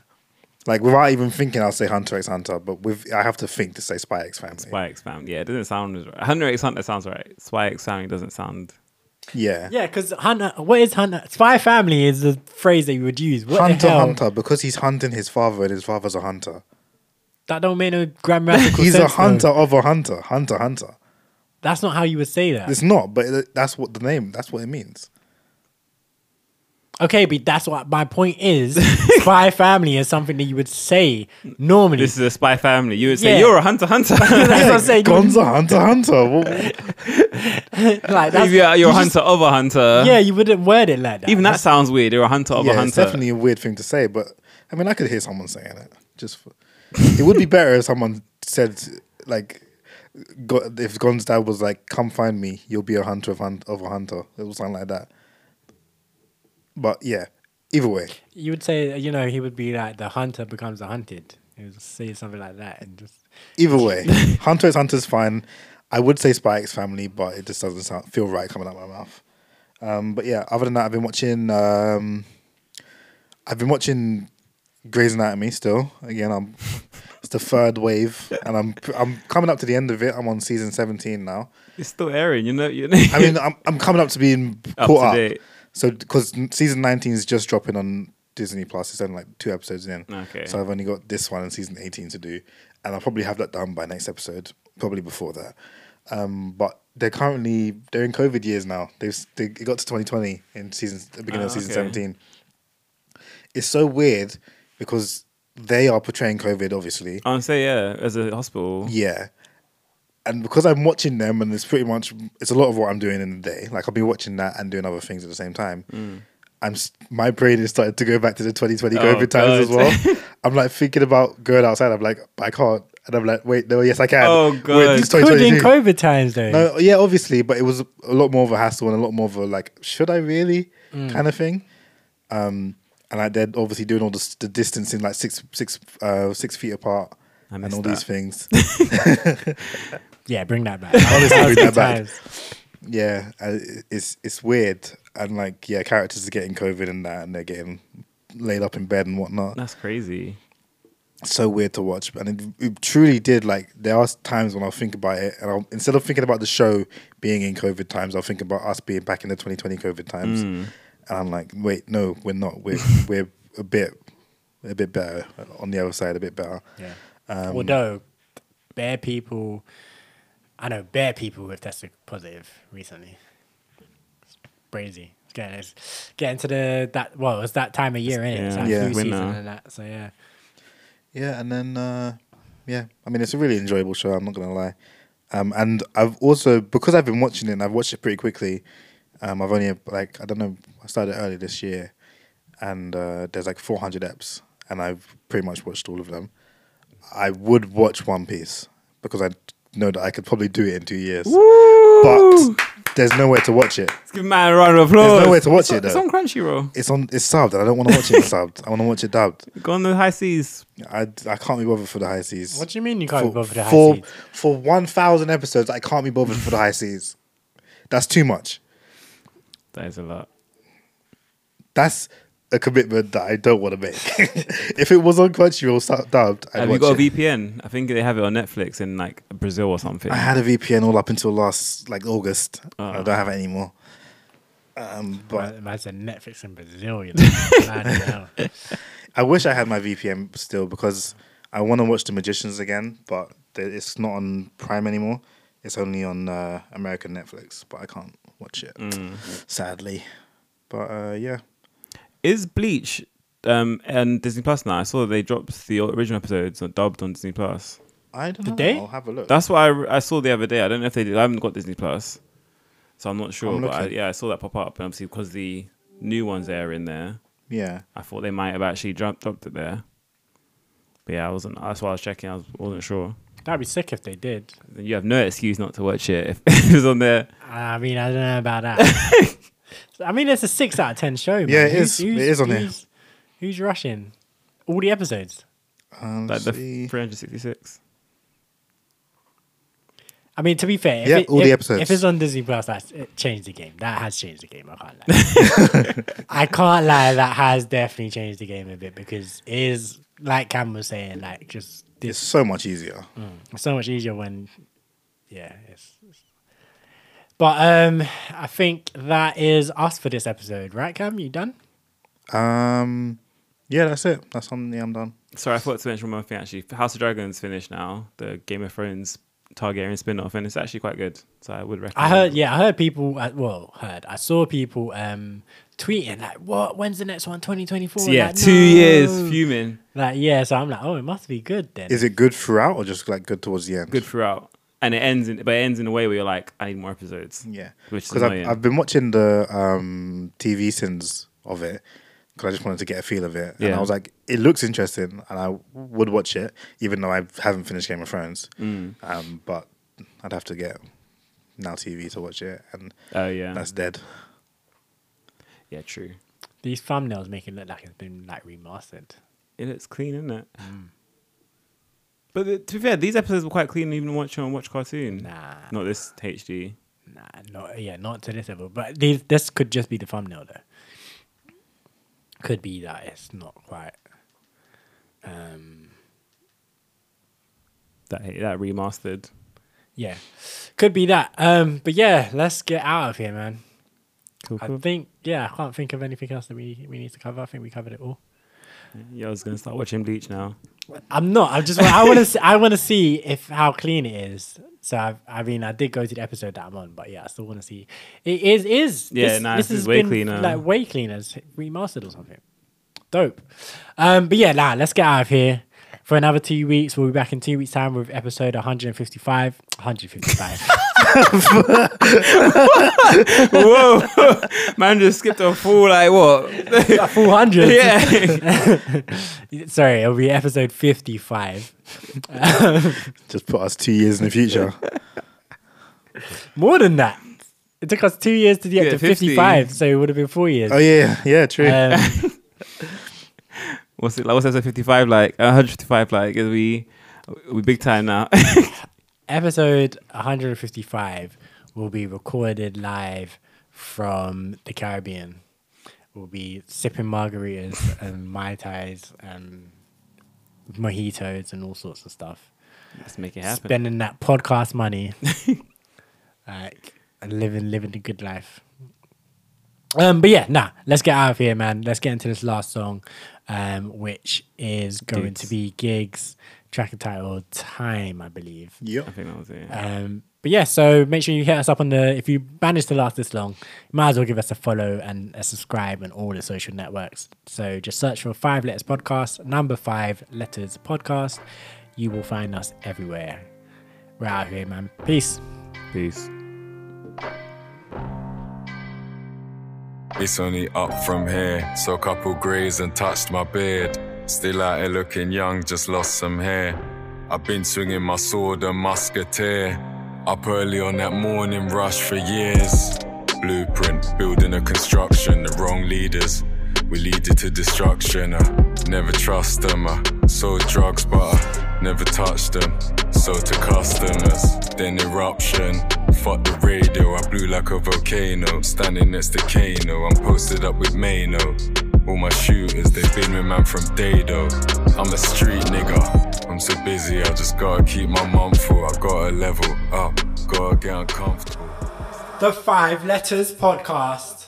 Like without even thinking, I'll say Hunter x Hunter, but with I have to think to say Spy x Family. Spy X Family. Yeah, it doesn't sound as right. Hunter X Hunter sounds right. Spy X Family doesn't sound. Yeah. Yeah, because Hunter, what is Hunter? Spy Family is the phrase that you would use. What Hunter the hell? Hunter because he's hunting his father and his father's a hunter. That don't make no grammatical He's a sense. though. hunter of a hunter. Hunter Hunter. That's not how you would say that. It's not, but that's what the name. That's what it means. Okay, but that's what my point is. Spy Family is something that you would say normally. This is a Spy Family. You would say Yeah. you're a Hunter Hunter. that's what I'm saying. Gonza Hunter Hunter. What- Like, that's, Maybe you're, you're you a just- Hunter of a Hunter. Yeah, you wouldn't word it like that. Even that sounds weird. You're a Hunter of a yeah, it's Hunter. definitely a weird thing to say, but I mean, I could hear someone saying it. Just, for, it would be better if someone said like, go, if Gon's dad was like, "Come find me, you'll be a hunter of, hun- of a hunter." It was something like that. But yeah, either way, you would say, you know, he would be like the hunter becomes the hunted. He would say something like that, and just either way, Hunter x Hunter's fine. I would say Spy X Family, but it just doesn't sound feel right coming out of my mouth. Um, but yeah, other than that, I've been watching. Um, I've been watching Grey's Anatomy still. Again, I'm it's the third wave, and I'm I'm coming up to the end of it. I'm on season 17 now. It's still airing. You know. You know. I mean, I'm I'm coming up to being Up caught to up. So because season 19 is just dropping on Disney Plus. It's only like two episodes in. Okay. So I've only got this one and season 18 to do, and I'll probably have that done by next episode, probably before that. Um, but they're currently they're in COVID years now. They've they it got to 2020 in season the beginning of Ah, season okay. 17. It's so weird because they are portraying COVID, obviously. I would say yeah, as a hospital. Yeah. And because I'm watching them, and it's pretty much it's a lot of what I'm doing in the day. Like I'll be watching that and doing other things at the same time. I'm my brain is starting to go back to the 2020 Mm. Oh, COVID times as well. I'm like thinking about going outside. I'm like, I can't, and I'm like, wait, no, yes, I can. Oh, God. it's good in COVID times though. No, yeah, obviously, but it was a lot more of a hassle and a lot more of a like, should I really, Mm. kind of thing. Um, and like they're obviously doing all the, s- the distancing, like six six uh, six feet apart, and missed all these things. Yeah, bring that back. Honestly, bring that back. Yeah, uh, it's it's weird, and like yeah, characters are getting COVID and that, and they're getting laid up in bed and whatnot. That's crazy. so weird to watch, and it, it truly did. Like there are times when I'll think about it, and I'll, instead of thinking about the show being in COVID times, I'll think about us being back in the 2020 COVID times, Mm. and I'm like, wait, no, we're not. We're we're a bit a bit better on the other side, a bit better. Yeah. Um, Although, bare people, I know bare people who have tested positive recently. It's crazy. It's getting, it's getting to the that well, it's that time of year, innit? It's Yeah. like Yeah. flu season and that. So yeah. Yeah, and then uh, yeah, I mean it's a really enjoyable show. I'm not gonna lie, um, and I've also because I've been watching it, and I've watched it pretty quickly. Um, I've only like I don't know, I started early this year, and uh, there's like 400 eps, and I've pretty much watched all of them. I would watch One Piece because I know that I could probably do it in two years. Woo! But there's nowhere to watch it. Let's give man a round of applause. There's nowhere to watch it's it, on- It's on Crunchyroll. It's on. It's subbed, and I don't want to watch it subbed. I want to watch it dubbed. Go on the high seas. I, I can't be bothered for the high seas. What do you mean you can't for, be bothered with the high for, seas? for one thousand episodes, I can't be bothered for the high seas. That's too much. That is a lot. That's a commitment that I don't want to make. if it was on Crunchyroll su- dubbed, I'd have you watch got a. VPN? I think they have it on Netflix in like Brazil or something. I had a VPN all up until last like August. I Oh. don't have it anymore. Um, but But that's a Netflix in Brazil. You know? I wish I had my VPN still because I want to watch The Magicians again, but it's not on Prime anymore. It's only on uh, American Netflix, but I can't watch it, Mm. sadly. But uh, yeah, Is Bleach um and Disney Plus now? I saw they dropped the original episodes or dubbed on Disney Plus. I don't Did know. they? I'll have a look. That's what I, I saw the other day. I don't know if they did. I haven't got Disney Plus, so I'm not sure. I'm but I, yeah, I saw that pop up, and obviously because the new ones there are in there, yeah. I thought they might have actually dropped dropped it there. But yeah, I wasn't. That's why I was checking. I was, wasn't sure. That'd be sick if they did. Then you have no excuse not to watch it if it was on there. I mean, I don't know about that. I mean, it's a six out of ten show. Man. Yeah, it Who's- is. Who's- is on there. who's, Who's rushing? All the episodes. Um, Like let's the see. 366. I mean, to be fair, if Yeah, it- all the episodes. If it's on Disney Plus, that's it changed the game. That has changed the game. I can't lie. I can't lie. That has definitely changed the game a bit because it is like Cam was saying, like just It's so much easier. it's so much easier when, yeah. It's, it's- but um, I think that is us for this episode, right, Cam? You done? Um, yeah, that's it. That's on. Yeah, I'm done. Sorry, I forgot to mention one more thing actually. House of Dragons finished now, the Game of Thrones Targaryen spin off, and it's actually quite good. So I would recommend I heard, it. yeah, I heard people. Uh, well, heard. I saw people um tweeting like, "What? When's the next one? Twenty twenty four? Yeah, like, two no. years fuming. Like, yeah. So I'm like, oh, it must be good then. Is it good throughout or just like good towards the end? Good throughout. And it ends in but it ends in a way where you're like, I need more episodes. Yeah, Which is because annoying. I've, I've been watching the um, TV sins of it because I just wanted to get a feel of it, and Yeah. I was like, it looks interesting, and I would watch it even though I haven't finished Game of Thrones. Mm. Um, but I'd have to get Now TV to watch it, and Oh yeah. that's dead. yeah, true. These thumbnails make it look like it's been like remastered. It looks clean, isn't it? Mm. But the, to be fair, these episodes were quite clean even watching on Watch Cartoon. Nah, Not this HD. nah, not yeah, not to this level. But these, this could just be the thumbnail though. Could be that it's not quite. Um, That that remastered. yeah, could be that. Um, but yeah, let's get out of here, man. Cool, I think yeah, I can't think of anything else that we we need to cover. I think we covered it all. Yeah, I was gonna start watching Bleach now. I'm not. I just. I want to. I want to see if how clean it is. So I, I mean, I did go to the episode that I'm on, but yeah, I still want to see. It is. Is Yeah, This, nah, this this is has way been, cleaner. Like way cleaner, it's remastered or something. Dope. Um, but yeah, nah, let's get out of here. For another two weeks, we'll be back in two weeks' time with episode 155. 155. Whoa, man, just skipped a full like what? A full hundred. yeah, Sorry, it'll be episode 55. Just put us two years in the future. More than that. It took us two years to get Yeah, to 50. 55, so it would have been four years. oh yeah, yeah, true. Um, what's it like? What's episode fifty-five like? Uh, One hundred fifty-five like? Is we we big time now? Episode 155 will be recorded live from the Caribbean. We'll be sipping margaritas and mai tais and mojitos and all sorts of stuff. Let's make it happen. Spending that podcast money, like and living living the good life. Um, but yeah, nah. Let's get out of here, man. Let's get into this last song, um, which is going Giggs. to be Giggs. Track entitled "Time," I believe. yep. I think that was it. Um, but yeah, so make sure you hit us up on the. If you manage to last this long, you might as well give us a follow and a subscribe on all the social networks. So just search for Five Letters Podcast, number five letters podcast. You will find us everywhere. We're out here, man. Peace. Peace. It's only up from here, so a couple greys and touched my beard. Still out here looking young, just lost some hair. I've been swinging my sword and musketeer. Up early on that morning rush for years. Blueprint, building a construction, the wrong leaders. We lead it to destruction. I never trust them. I sold drugs, but I never touched them. Sold to customers, then eruption. Fuck the radio, I blew like a volcano. Standing next to Kano, I'm posted up with Mano. All my shooters, they've been with man from Dado. I'm a street nigga. I'm so busy, I just gotta keep my mum full. I gotta level up, gotta get uncomfortable. The Five Letters Podcast.